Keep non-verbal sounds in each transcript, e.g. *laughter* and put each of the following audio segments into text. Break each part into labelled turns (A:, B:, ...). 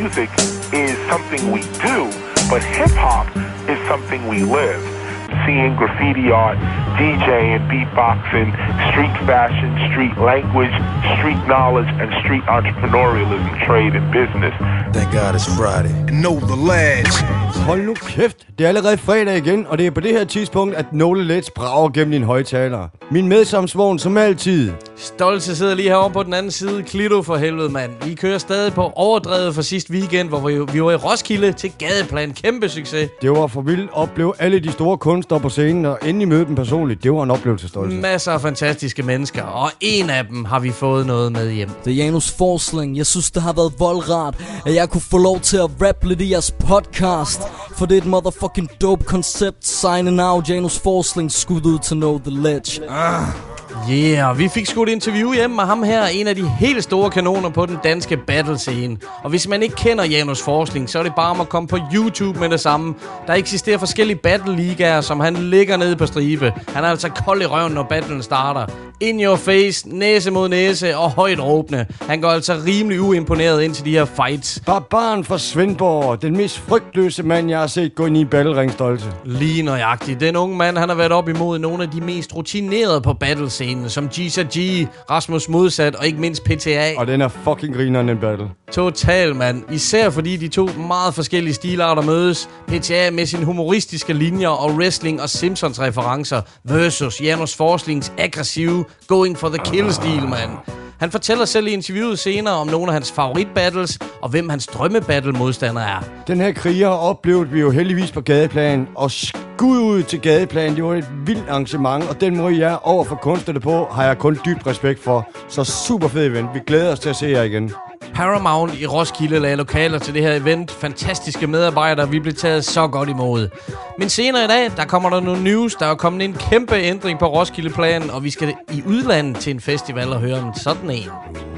A: music is something we do, but hip hop is something we live. Seeing graffiti art, DJing, beatboxing, street fashion, street language, street knowledge, and street entrepreneurialism, trade, and business.
B: Thank God it's Friday. And know the lads.
C: Hold nu kæft, det er allerede fredag igen, og det er på det her tidspunkt, at Nogle Let's brager gennem din højtaler. Min medsamsvogn som altid.
D: Stolte sidder lige herovre på den anden side. Klito for helvede, mand. Vi kører stadig på overdrevet fra sidste weekend, hvor vi, vi var i Roskilde til Gadeplan. Kæmpe succes.
C: Det var for vildt at opleve alle de store kunstnere på scenen, og endelig møde dem personligt. Det var en oplevelse, Stolte.
D: Masser af fantastiske mennesker, og en af dem har vi fået noget med hjem.
E: Det er Janus Forsling. Jeg synes, det har været voldrart, at jeg kunne få lov til at rappe lidt i jeres podcast. For det er et motherfucking dope koncept. Signing out, Janus Forsling. Skud ud til Know The Ledge.
D: Yeah, vi fik sgu et interview hjemme med ham her, en af de helt store kanoner på den danske battle-scene. Og hvis man ikke kender Janus Forsling, så er det bare om at komme på YouTube med det samme. Der eksisterer forskellige battle-ligaer, som han ligger nede på stribe. Han er altså kold i røven, når battlen starter. In your face, næse mod næse og højt råbende. Han går altså rimelig uimponeret ind til de her fights.
C: Barbaren fra Svendborg, den mest frygtløse mand, jeg har set gå ind i en battlering, Stolte.
D: Lige nøjagtigt. Den unge mand, han har været op imod nogle af de mest rutinerede på battlescenen, som Gisa G, Rasmus Modsat og ikke mindst PTA.
C: Og den er fucking grineren, den battle.
D: Total, mand. Især fordi de to meget forskellige stilarter mødes. PTA med sine humoristiske linjer og wrestling og Simpsons referencer versus Janus Forslings aggressive going for the kill stil, mand. Han fortæller selv i interviewet senere om nogle af hans favoritbattles og hvem hans drømmebattle modstander er.
C: Den her kriger oplevede vi jo heldigvis på gadeplan, og Gud ud til gadeplan. Det var et vildt arrangement, og den måde jeg over for kunstnerne på, har jeg kun dybt respekt for. Så super fed event. Vi glæder os til at se jer igen.
D: Paramount i Roskilde lagde lokaler til det her event. Fantastiske medarbejdere. Vi blev taget så godt imod. Men senere i dag, der kommer der nogle news. Der er kommet en kæmpe ændring på Roskilde-planen, og vi skal i udlandet til en festival og høre om sådan en.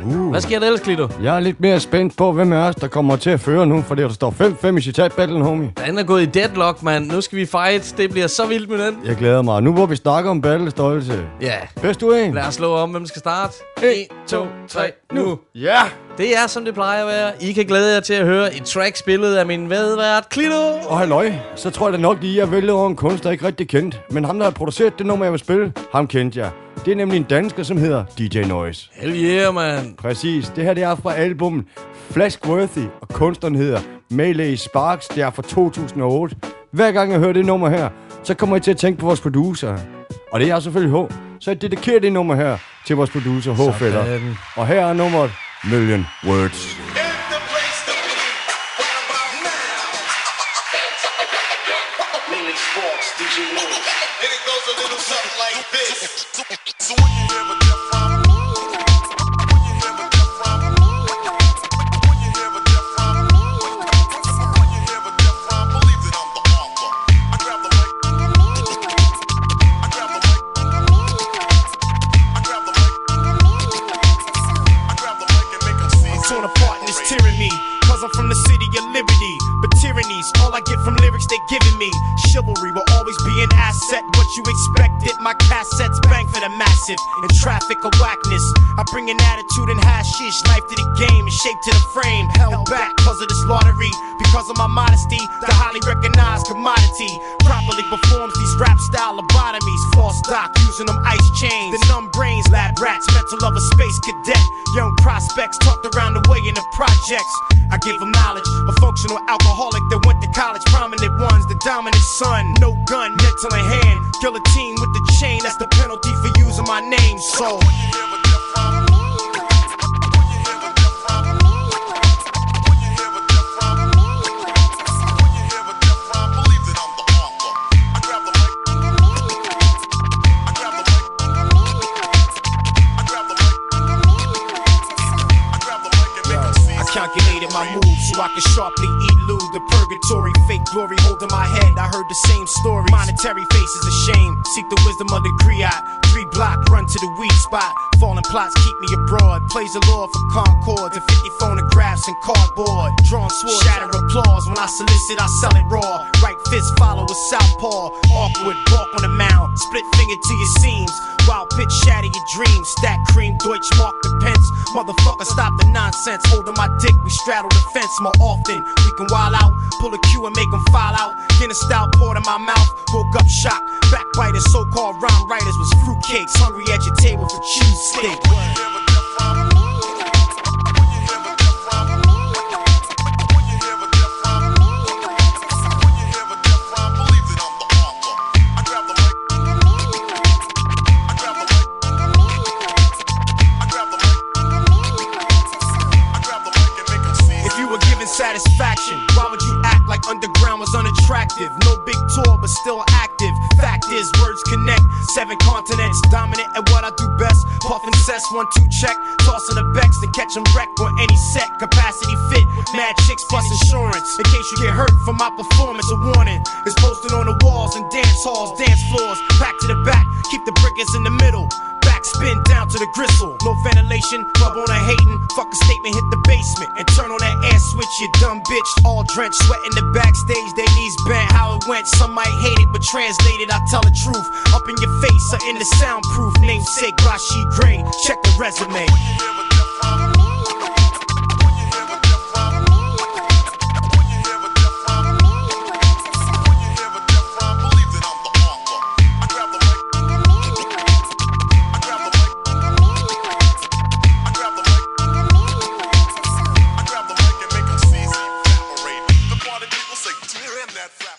D: Uh. Hvad sker der ellers, Klito?
C: Jeg er lidt mere spændt på, hvem af os, der kommer til at føre nu, fordi der står 5-5 i citatbattlen, homie.
D: Den er gået i deadlock, mand. Nu skal vi fight. Det bliver så vildt med den.
C: Jeg glæder mig. Nu hvor vi snakker om battlestørrelse.
D: Ja.
C: Bedst du en?
D: Lad os slå om, hvem skal starte. 1, 2, 3, nu.
C: Ja!
D: Det er, som det plejer at være. I kan glæde jer til at høre et track spillet af min medvært, Klito.
C: Og halløj, så tror jeg da nok lige, at jeg vælger over en kunstner, jeg ikke rigtig kendt. Men ham, der har produceret det nummer, jeg vil spille, ham kendte jeg. Det er nemlig en dansker, som hedder DJ Noise.
D: Hell yeah, man.
C: Præcis. Det her det er fra albumet Flashworthy, og kunstneren hedder Melee Sparks. Det er fra 2008. Hver gang jeg hører det nummer her, så kommer jeg til at tænke på vores producer. Og det er selvfølgelig H. Så jeg dedikerer det nummer her til vores producer H-fætter.
D: Sådan.
C: Og her er nummeret Million Words.
F: Meaning DJ Lewis. And it goes a little something like this. *laughs* you
G: expected, my cassettes the massive. In traffic of whackness, I bring an attitude and hashish. Life to the game and shape to the frame. Held back cause of this lottery. Because of my modesty, the highly recognized commodity. Properly performs these rap style lobotomies. False stock using them ice chains. The numb brains, lab rats, mental of a space cadet. Young prospects tucked around the way in the projects. I give them knowledge, a functional alcoholic that went to college. Prominent ones, the dominant son. No gun, mental in hand. Guillotine with the chain, that's the penalty for of my name, so. calculated my moves so I could sharply elude the purgatory. Fake glory holding my head I heard the same story. Monetary face is a shame. Seek the wisdom of the griot. Three block run to the weak spot. Falling plots keep me abroad. Plays the law for concords and 50 phonographs and cardboard. Drawn sword, shatter applause. When I solicit, I sell it raw. Right fist follow with southpaw. Awkward, walk on the mound. Split finger to your seams. Wild pitch shatter your dreams. Stack cream, Deutsch mark the pence. Motherfucker, stop the nonsense. Holding my dick, we straddle the fence more often. We can wild out, pull a cue and make them file out. Guinness stout poured in my mouth. Woke up shocked. Backbiters, so called rhyme writers was fruitcakes. Hungry at your table for cheese steak. Unattractive? No big tour, but still active. Fact is, words connect. Seven continents, dominant at what I do best. Puffin' cess, one, two, check. Tossing the becks and catch 'em wreck on any set. Capacity fit, mad chicks plus insurance. In case you get hurt from my performance, a warning is posted on the walls and dance halls, dance floors. Back to the back, keep the brickers in the middle. Backspin down to the gristle. No ventilation, club on a hating. Fuck a statement, hit the basement and turn on that ass switch, you dumb bitch. All drenched, sweat in the backstage, they knees bent. How it went, some might hate it, but translated, I tell the truth. Up in your face or in the soundproof. Namesake Rashid Gray, check the resume.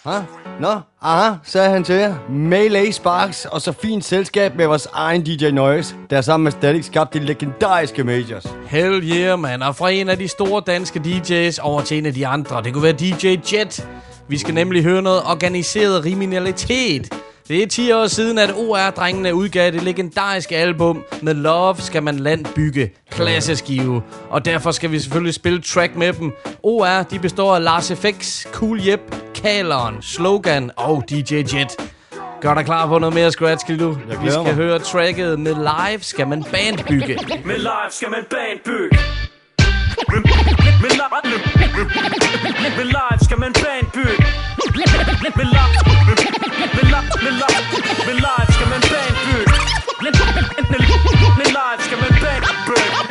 C: Ha? Nå, aha, sagde han til jer. Melee Sparks og så fint selskab med vores egen DJ Noise, der sammen med Static skabte de legendariske majors.
D: Hell yeah, man. Og fra en af de store danske DJ's over til en af de andre. Det kunne være DJ Jet. Vi skal nemlig høre noget organiseret kriminalitet. Det er 10 år siden, at OR-drengene udgav det legendariske album Med Love skal man land bygge. Klasseskive. Og derfor skal vi selvfølgelig spille track med dem. OR, de består af Lars FX, Cool Jep, Kaleren, Slogan og DJ Jet. Gør dig klar på noget mere scratch, du.
C: Jeg
D: Vi skal
C: mig.
D: høre tracket Med Live skal man bandbygge.
H: Med live skal man bandbygge med live skal man bandbygge Med live med, med, li- live skal man bandbygge Med, med, live skal man bandbygge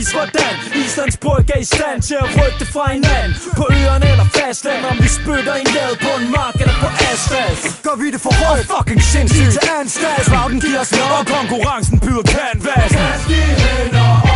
H: vise hvordan? Islands bryg er i stand til at rykke det fra hinanden. På øerne eller fastland Om vi spytter en lad på en mark eller på asfalt. Gør vi det for højt, fucking sindssygt. Til anstalt, Svagten giver os lov. Og konkurrencen byder canvas. Kast de hænder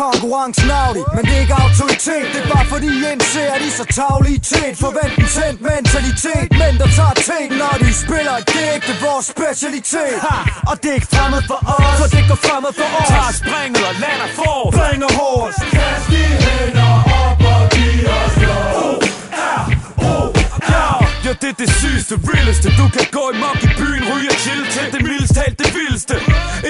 I: konkurrencen Audi men det er ikke autoritet. Det er bare fordi indser, at I er så taglige tæt Forvent en tændt mentalitet Men der tager ting, når de spiller Det er ikke vores specialitet.
H: Ha, og det er ikke fremmed for os For det går fremmed for os. Tager springet og lander for Bringer hårdt Kast de hænder op og giv os lov. Ja, det er det sygeste, realeste. Du kan gå i mok i byen, ryge og chill til Det mildest talt det vildeste.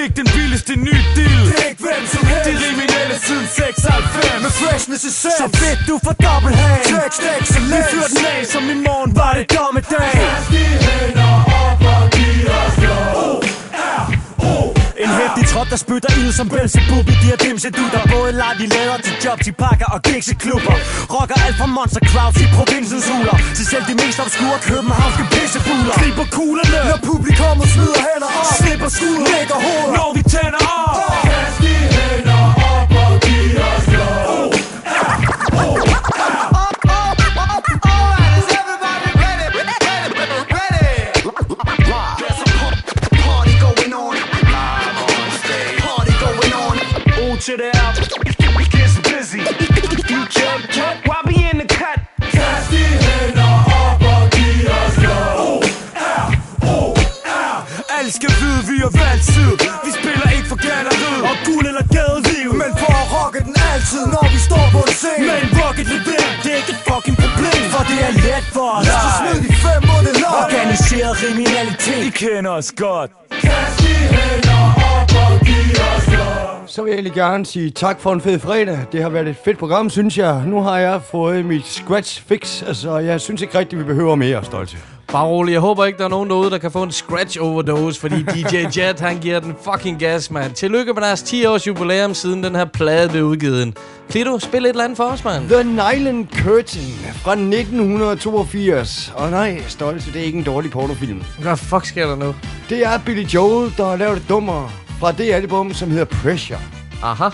H: Ikke den billigste ny deal.
I: Det er ikke hvem som helst.
H: Er kriminelle siden 96
I: Med freshness i sens
H: Så fedt, du får dobbelthand
I: Tekst
H: Vi
I: excellence
H: fyrer den af, som i morgen var det dommedag. Kast de hænder trop, der spytter ild som Belzebub i diademse Du der både lader de lader til jobs i pakker og gigs i klubber. Rocker alt fra monster crowds i provinsens huler Til selv de mest obskure københavnske pissebuler Griber kuglerne,
I: Når publikummet smider hænder op.
H: Slipper skulder
I: Lægger hoveder
H: Når vi tænder op. Kast de hænder op og giv os lov.
I: Party
H: O to the L Gets busy. DJ Jet, why be in the cut? De hænder op og giv os lov Alle skal vide, vi har valgt side Vi spiller ikke for galleriet. Og guld eller gadeliv.
I: Men for at rocke den altid, når vi står på en scene.
H: Men rocket levering, det er ikke et fucking problem For det er let for os.
I: Så smid de fem mod det
H: Organiseret kriminalitet De kender os godt Kast de hænder op
C: Så vil jeg egentlig gerne sige tak for en fed fredag. Det har været et fedt program, synes jeg. Nu har jeg fået mit scratch fix, altså jeg synes ikke rigtigt, vi behøver mere, Stolte.
D: Bare rolig, jeg håber ikke, der er nogen derude, der kan få en scratch overdose, fordi *laughs* DJ Jet, han giver den fucking gas, mand. Tillykke med deres 10 års jubilæum, siden den her plade blev udgivet. Klito, spil et eller andet for os, mand.
C: The Nylon Curtain fra 1982. Og nej, Stolte, det er ikke en dårlig pornofilm.
D: Hvad fuck sker der nu?
C: Det er Billy Joel, der har lavet det dummer fra det album, som hedder Pressure.
D: Aha.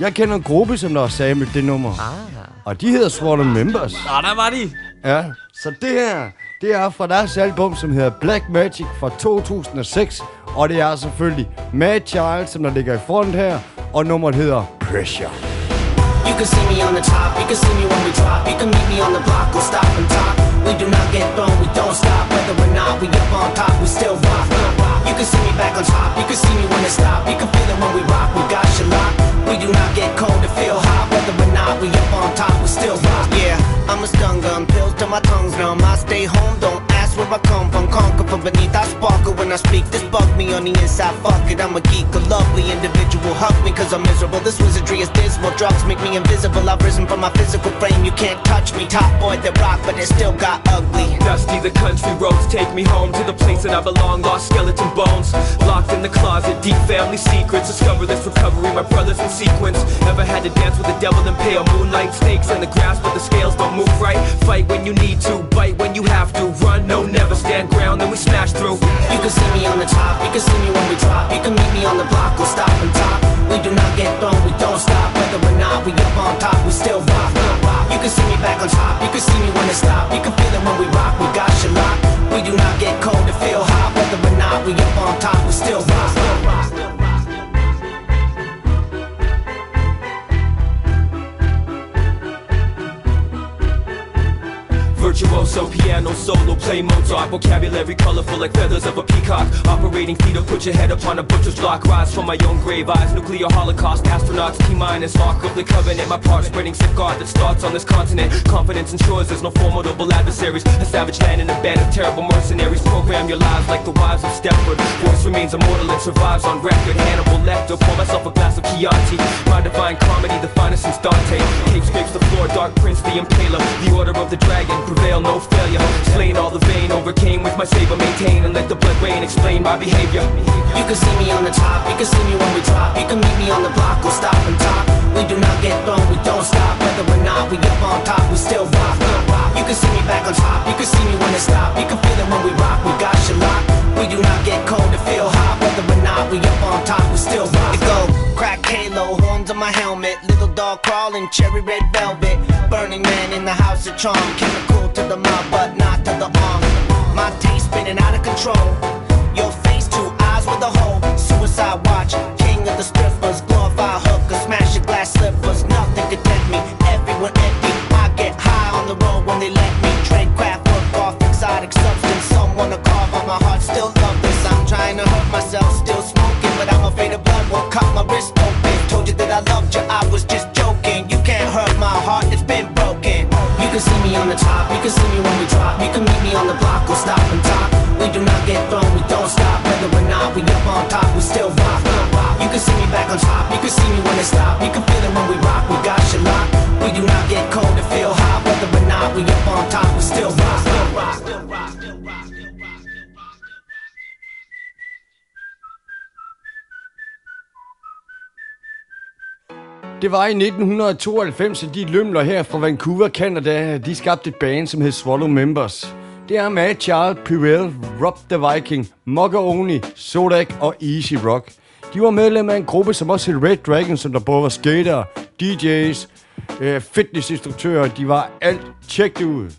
C: Jeg kender en gruppe, som der har samlet det nummer.
D: Ah.
C: Og de hedder Swallow Members.
D: Nå, der var de.
C: Ja, så det her, det er fra deres album, som hedder Black Magic fra 2006. Og det er selvfølgelig Mad Child, som der ligger i front her. Og nummeret hedder Pressure.
J: You can see me on the top, you can see me when we drop. You can meet me on the block, we'll stop and talk. We do not get thrown, we don't stop. Whether or not we up on top, we still rock. You can see me back on top, you can see me when it stop. You can feel it when we rock, we got you locked. We do not get cold to feel hot. Whether or not we up on top, we still rock. Yeah, I'm a stun gun, pills till my tongue's numb. I stay home, don't ask where I come from. Conquer from beneath, I sparkle when I speak. This bug me on the inside, fuck it. I'm a geek, a lovely individual. Hug me cause I'm miserable. This wizardry is dismal. Drugs make me invisible. I've risen from my physical frame. You can't touch me. Top boy that rock, but it still got ugly.
K: Dusty, the country roads take me home to the place that I belong. Lost skeleton bones, locked in the closet. Deep family secrets. Discover this recovery, my brothers in sequence. Never had to dance with the devil in pale moonlight? Snakes in the grass, but the scales don't move right. Fight when you need to, bite when you have to. Run, no, never stand ground. Then we smash through.
J: You can see me on the top, you can see me when we drop. You can meet me on the block, we'll stop and talk. We do not get thrown, we don't stop. Whether or not we up on top, we still rock. You can see me back on top, you can see me when it stop. You can feel it when we rock, we got
K: Virtuoso piano solo play Mozart. Vocabulary colorful like feathers of a peacock. Operating theater, put your head upon a butcher's block. Rise from my own grave eyes Nuclear holocaust. Astronauts T-minus Ark of the covenant. My part spreading sick guard that starts on this continent. Confidence ensures there's no formidable adversaries. A savage land in a bed of terrible mercenaries. Program your lives like the wives of Stepford Voice remains immortal and survives on record. Hannibal Lecter Pour myself a glass of Chianti. My divine comedy the finest since Dante. Cape scrapes the floor Dark Prince the Impaler. The order of the dragon prevail, no failure. Slain all the vain, overcame with my saber, maintain and let the blood rain. Explain my behavior.
J: You can see me on the top, you can see me when we drop. You can meet me on the block, we'll stop and talk. We do not get thrown, we don't stop. Whether or not we up on top, we still rock. You can see me back on top, you can see me when it stop. You can feel it when we rock, we got you locked. We do not get cold to feel hot. Whether or not we up on top, we still rock. It go crack halo, horns on my helmet, little dog crawling, cherry red velvet. Burning man in the house of charm, chemical to the mouth, but not to the arm. My taste spinning out of control. Your face, two eyes with a hole. Suicide watch, they let me trade craft work off exotic substance. Someone to carve on my heart, still love this. I'm trying to hurt myself, still smoking, but I'm afraid of blood won't cut my wrist open. Told you that I loved you, I was just joking. You can't hurt my heart, it's been broken. You can see me on the top, you can see me when we drop. You can meet me on the block, we'll stop and talk. We do not get thrown, we don't stop. Whether or not we up on top, we still rock. You can see me back on top, you can see me when it stop. You can feel it when we rock, we got you locked. We do not get cold to feel hot. Whether or not we up on top, we still rock. Still rock. Still rock.
C: Det var i 1992, at de lømler her fra Vancouver, Canada, de skabte et band, som hed Swallow Members. Det er Mad Child, Pyrell, Rob the Viking, Only, Sodak og Easy Rock. De var medlem af en gruppe, som også hed Red Dragon, som der både var skater, DJ's, øh, fitnessinstruktører. De var alt. Tjek det ud.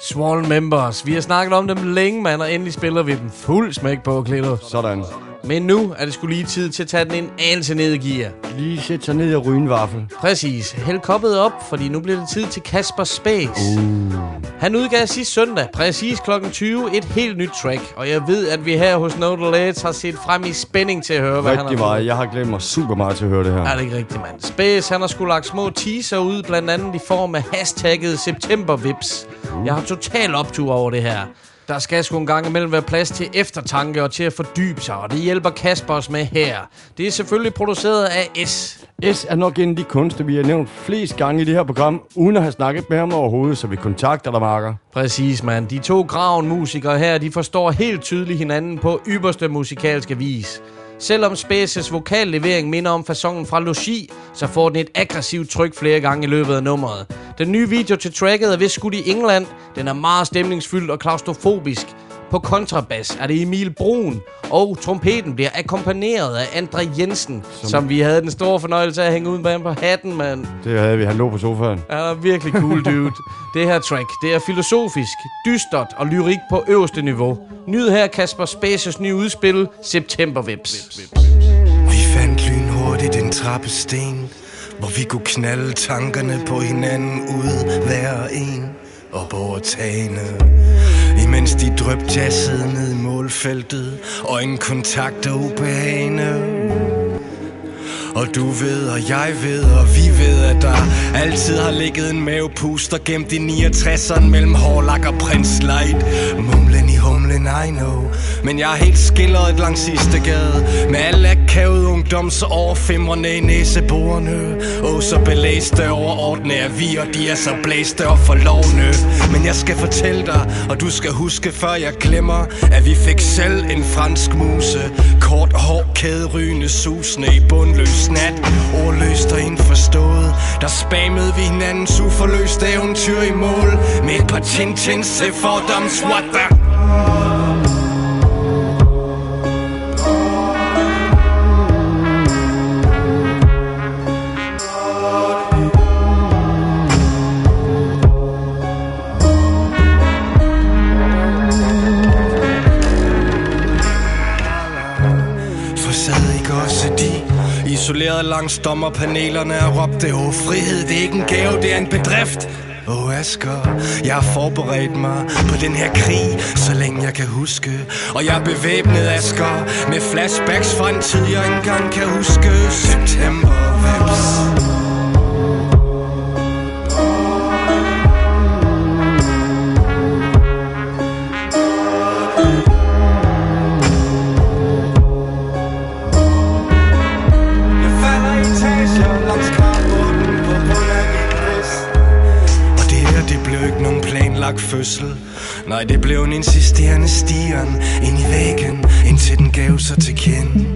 D: Swollen Members. Vi har snakket om dem længe, mand, og endelig spiller vi dem fuld smæk på, Klito.
C: Sådan.
D: Men nu er det skulle lige tid til at tage den en anelse ned i gear.
C: Lige sæt sig ned og ryge en vaffel.
D: Præcis. Hæld koppet op, fordi nu bliver det tid til Kasper Space. Uh. Han udgav sidste søndag, præcis kl. 20, et helt nyt track. Og jeg ved, at vi her hos No Delays har set frem i spænding til at høre, hvad han
C: Rigtig
D: har
C: meget. Jeg har glemt mig super meget til at høre det her.
D: Er det ikke rigtigt, mand? Space, han har skulle lagt små teaser ud, blandt andet i form af hashtagget Septembervips. Jeg har total optur over det her. Der skal sgu en gang imellem være plads til eftertanke og til at fordybe sig, og det hjælper Kasper os med her. Det er selvfølgelig produceret af S.
C: S er nok en af de kunster, vi har nævnt flest gange i det her program, uden at have snakket med ham overhovedet, så vi kontakter dig, Marker.
D: Præcis, mand. De to graven musikere her, de forstår helt tydeligt hinanden på ypperste musikalske vis. Selvom Spaces vokallevering minder om fasongen fra Logi, så får den et aggressivt tryk flere gange i løbet af nummeret. Den nye video til tracket er vist skudt i England. Den er meget stemningsfyldt og klaustrofobisk. På kontrabas er det Emil Brun, og trompeten bliver akkompagneret af Andre Jensen, som, som vi havde den store fornøjelse af at hænge ud med ham på hatten, mand.
C: Det havde vi, han lå på sofaen.
D: Han er virkelig cool dude. det her track, det er filosofisk, dystert og lyrik på øverste niveau. Nyd her Kasper Spaces nye udspil, September Vips.
B: Vi fandt lynhurtigt en trappesten, hvor vi kunne knalde tankerne på hinanden ud hver en op over tagene. Mens de drøb jazzede ned i målfeltet, øjenkontakt og ubehagende. Og du ved, og jeg ved, og vi ved, at der altid har ligget en mavepuster gemt i 69'eren mellem Hårlak og Prince Light i know. Men jeg er helt skildret langs sidste gade. Med alle akavet ungdomsår overfimrende i næseborene Åh, så belæste overordne er vi Og de er så blæste og forlovne Men jeg skal fortælle dig Og du skal huske, før jeg glemmer At vi fik selv en fransk muse. Kort hår, kæderygende susende I bundløs nat. Ordløst og indforstået Der spammede vi hinandens uforløste eventyr i mål. Med et par Tintins til fordoms What the Isoleret langs dommerpanelerne og råbte Åh, frihed, det er ikke en gave, det er en bedrift Åh, Asger, jeg har forberedt mig på den her krig, så længe jeg kan huske. Og jeg er bevæbnet, Asger, med flashbacks fra en tid, jeg engang kan huske. September, Nej, det blev en insisterende stieren ind i væggen, indtil den gav sig til kende.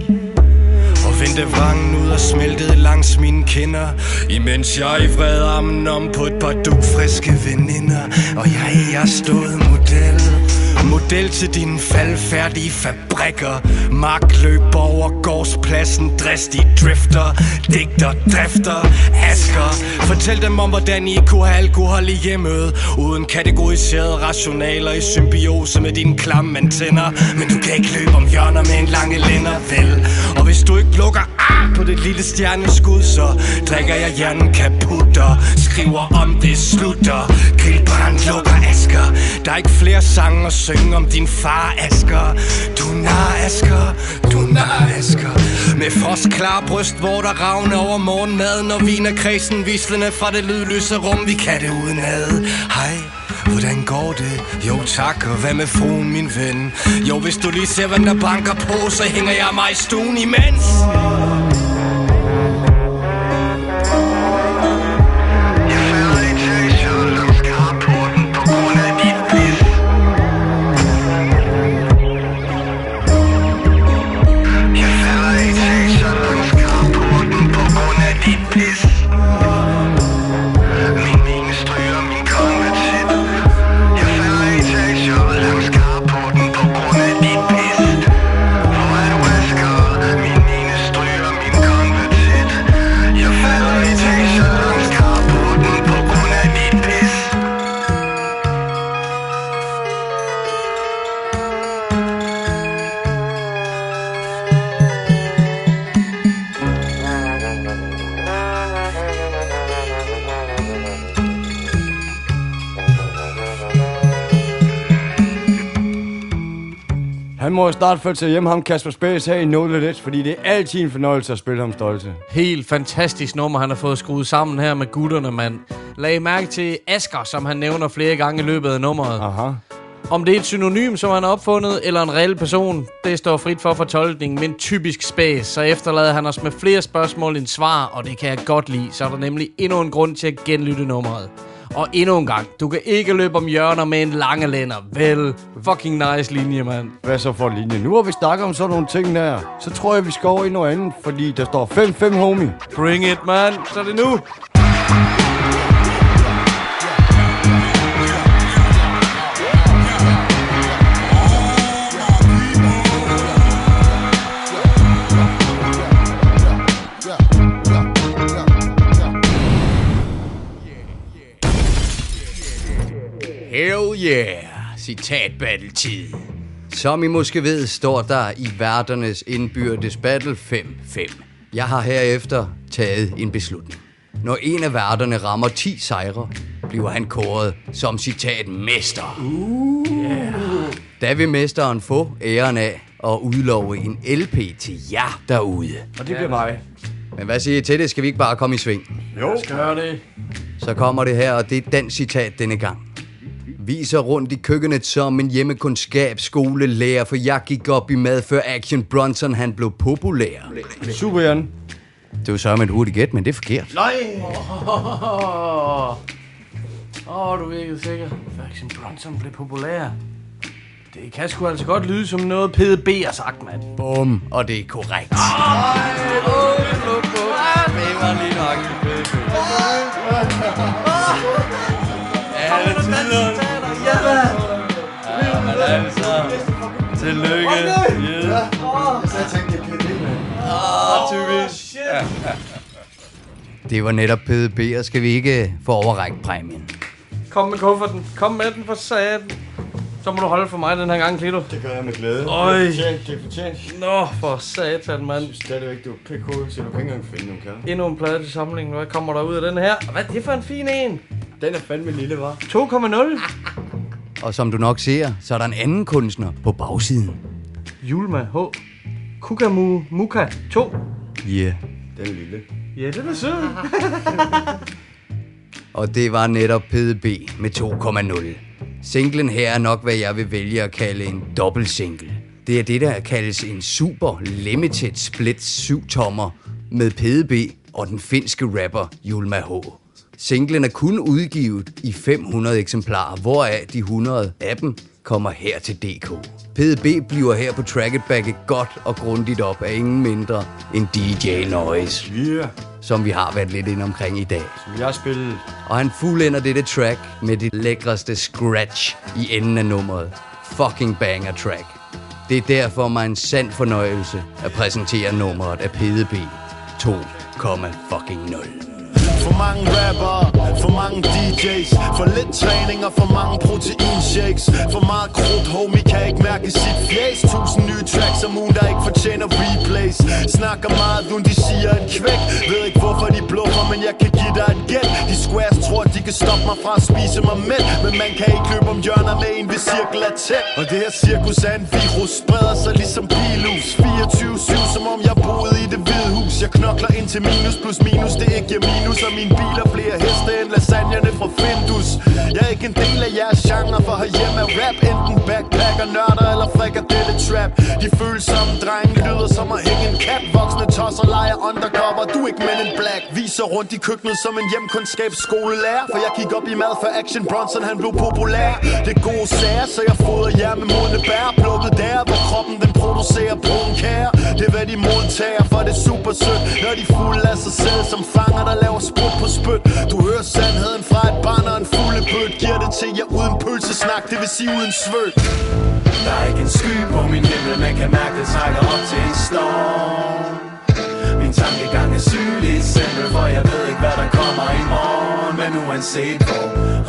B: Og vendte vrangen ud og smeltede langs mine kinder Imens jeg i vred armen om på et par dugfriske veninder Og jeg, jeg stod model Model til dine faldfærdige fabrikker. Markløb over gårdspladsen Dristig drifter Digter, drifter, asker. Fortæl dem om, hvordan I kunne have alkohol i hjemmet. Uden kategoriserede rationaler I symbiose med dine klamme antenner. Men du kan ikke løbe om hjørner med en lange lænder, vel? Og hvis du ikke lukker på det lille stjerneskud Så drikker jeg hjernen kaput og skriver om det slutter. Grillbrand lukker asker. Der er ikke flere sange at synge om din far Asker. Du nar Asker, du nar Asker. Med frostklar bryst, hvor der ravne over morgenmaden Og viner kredsen vislende fra det lydløse rum Vi kan det uden ad Hej Hvordan går det? Jo tak, og hvad med fruen, min ven? Jo, hvis du lige ser, hvem der banker på, så hænger jeg mig i stuen imens.
C: Han må jo snart følge sig hjem, ham Kasper Space her i No Ledge, fordi det er altid en fornøjelse at spille ham stolte.
D: Helt fantastisk nummer, han har fået skruet sammen her med gutterne, mand. Lag mærke til Asker, som han nævner flere gange i løbet af nummeret.
C: Aha.
D: Om det er et synonym, som han har opfundet, eller en reel person, det står frit for fortolkning, men typisk spas. Så efterlader han os med flere spørgsmål end svar, og det kan jeg godt lide. Så er der nemlig endnu en grund til at genlytte nummeret. Og endnu en gang, du kan ikke løbe om hjørner med en lange lænder. Vel, fucking nice linje, mand.
C: Hvad så for linje? Nu har vi snakket om sådan nogle ting der. Så tror jeg, vi skal over i noget andet, fordi der står 5-5, homie.
D: Bring it, man. Så er det nu.
L: Hell yeah, citat battle-tid. Som I måske ved, står der i værternes indbyrdes battle 5-5. Jeg har herefter taget en beslutning. Når en af værterne rammer 10 sejre, bliver han kåret som citat mester. Yeah. Da vil mesteren få æren af at udlove en LP til jer derude.
C: Og det bliver mig.
L: Men hvad siger I til det? Skal vi ikke bare komme i sving?
C: Jo.
D: Gør det.
L: Så kommer det her, og det er den citat denne gang. Viser rundt i køkkenet som en hjemmekundskabsskolelærer, for jeg gik op i mad, før Action Bronson han blev populær.
C: Super, Jan.
L: Det var så med et hurtigt gæt, men det er forkert.
D: Nej! Åh, oh, du virkede sikker. Faction Bronson blev populær. Det kan sgu altså godt lyde som noget PDB har sagt, mand.
L: Bum, og det er korrekt.
D: Det var lige nok.
L: Alle tider. Ja, men altså. Tillykke. Yeah.
C: Jeg tænkte, jeg kendte det,
L: Ah, typisk. Det var netop PDB, og skal vi ikke få overrække præmien?
D: Kom med kufferten. Kom med den for satan. Så må du holde for mig den her gang, Klito.
C: Det gør jeg med glæde.
D: Øj.
C: Det er fortjent, det er fortjent.
D: Nå, for satan, mand.
C: Jeg synes stadigvæk, du er hoved, så du kan ikke engang finde nogen kan.
D: Endnu en plade til samlingen. Hvad kommer der ud af den her? Hvad er det for en fin en?
C: Den er fandme lille, var.
D: 2,0.
L: Og som du nok ser, så er der en anden kunstner på bagsiden.
D: Julma H. Kukamu Muka 2.
L: Yeah.
C: Den er lille.
D: Ja, det er sød. *laughs*
L: Og det var netop PDB med 2,0. Singlen her er nok, hvad jeg vil vælge at kalde en dobbelt single. Det er det, der kaldes en super limited split 7 tommer med PDB og den finske rapper Julma H. Singlen er kun udgivet i 500 eksemplarer, hvoraf de 100 af dem kommer her til DK. PDB bliver her på tracket backet godt og grundigt op af ingen mindre end DJ Noise,
C: Yeah
L: som vi har været lidt inde omkring i dag.
C: Som jeg spillede.
L: Og han fuldender dette track med det lækreste scratch i enden af nummeret. Fucking banger track. Det er derfor mig en sand fornøjelse at præsentere nummeret af PDB 2,0.
M: For mange rapper, for mange DJ's For lidt træning og for mange protein shakes For meget krudt, homie kan ikke mærke sit fjæs Tusind nye tracks om ugen, der ikke fortjener replays. Snakker meget uden de siger en kvæk Ved ikke hvorfor de bluffer, men jeg kan give dig et gæt. De squares tror, de kan stoppe mig fra at spise mig mæt. Men man kan ikke løbe om hjørner med en, hvis cirkel er tæt. Og det her cirkus er en virus, spreder sig ligesom pilus. 24-7, som om jeg boede i det jeg knokler ind til minus plus minus, det ikke giver minus Og min bil er flere heste end lasagnerne fra Findus. Jeg er ikke en del af jeres genre, for herhjemme er rap Enten backpacker, nørder eller frikadelle trap. De følsomme drenge lyder som at hænge en kat Voksne tosser leger undercover, du er ikke men en black. Viser rundt i køkkenet som en hjemkundskabsskolelærer. For jeg gik op i mad, for Action Bronson han blev populær. Det er gode sager, så jeg fodrer jer med modne bær. Plukket der, hvor kroppen den producerer brun kære. Det er hvad de modtager, for det er super sødt. Når de fulde af sig selv, som fanger der laver sprut på spyt. Du hører sandheden fra et barn og en fulde bødt Giver det til jer uden pølsesnak, det vil sige uden svød
N: Der er ikke en sky på min himmel, man kan mærke det trækker op til en storm. Min tankegang er sygelig simpel, for jeg ved ikke hvad der kommer i morgen. Men uanset hvor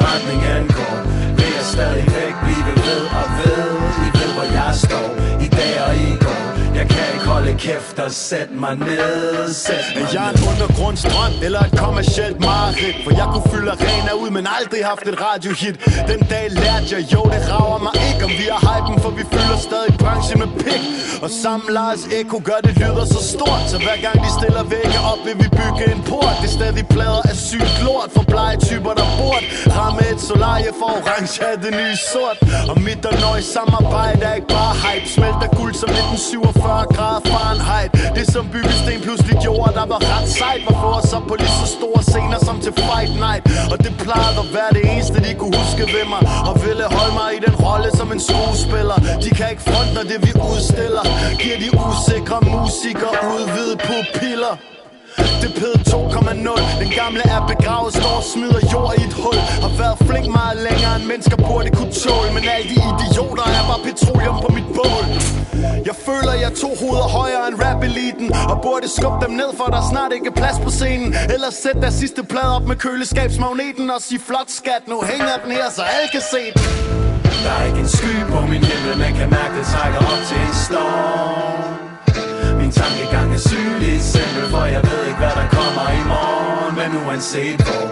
N: retningen går, vil jeg stadigvæk blive ved og ved. I ved hvor jeg står, holde kæft og sæt mig ned Sæt mig
M: Er jeg
N: ned.
M: en undergrundsdrøm eller et kommercielt mareridt For jeg kunne fylde arena ud, men aldrig haft et radiohit. Den dag lærte jeg, jo det rager mig ikke Om vi har hypen, for vi fylder stadig branchen med pik. Og sammen Lars Eko gør det lyder så stort Så hver gang de stiller vægge op, vil vi bygge en port. Det er stadig plader af sygt lort For blege typer, der bort. Ramme et solarie for orange er det nye sort. Og mit og nøje samarbejde er ikke bare hype Smelter guld som 1947 grader Fahrenheit. Det som byggesten pludselig gjorde, der var ret sejt. Var for os op på lige så store scener som til Fight Night. Og det plejede at være det eneste, de kunne huske ved mig. Og ville holde mig i den rolle som en skuespiller. De kan ikke fronte, når det vi udstiller. Giver de usikre musikere udvidet pupiller det er 2,0 Den gamle er begravet, står og smider jord i et hul. Har været flink meget længere end mennesker burde kunne tåle. Men alle de idioter er bare petroleum på mit bål. Jeg føler jeg to hoveder højere end rap-eliten Og burde skubbe dem ned, for der er snart ikke er plads på scenen. Eller sæt der sidste plade op med køleskabsmagneten Og sig flot skat, nu hænger den her, så alle kan se den.
N: Der er ikke en sky på min himmel Man kan mærke det trækker op til en storm tankegang er sygelig simpel For jeg ved ikke hvad der kommer i morgen Men uanset hvor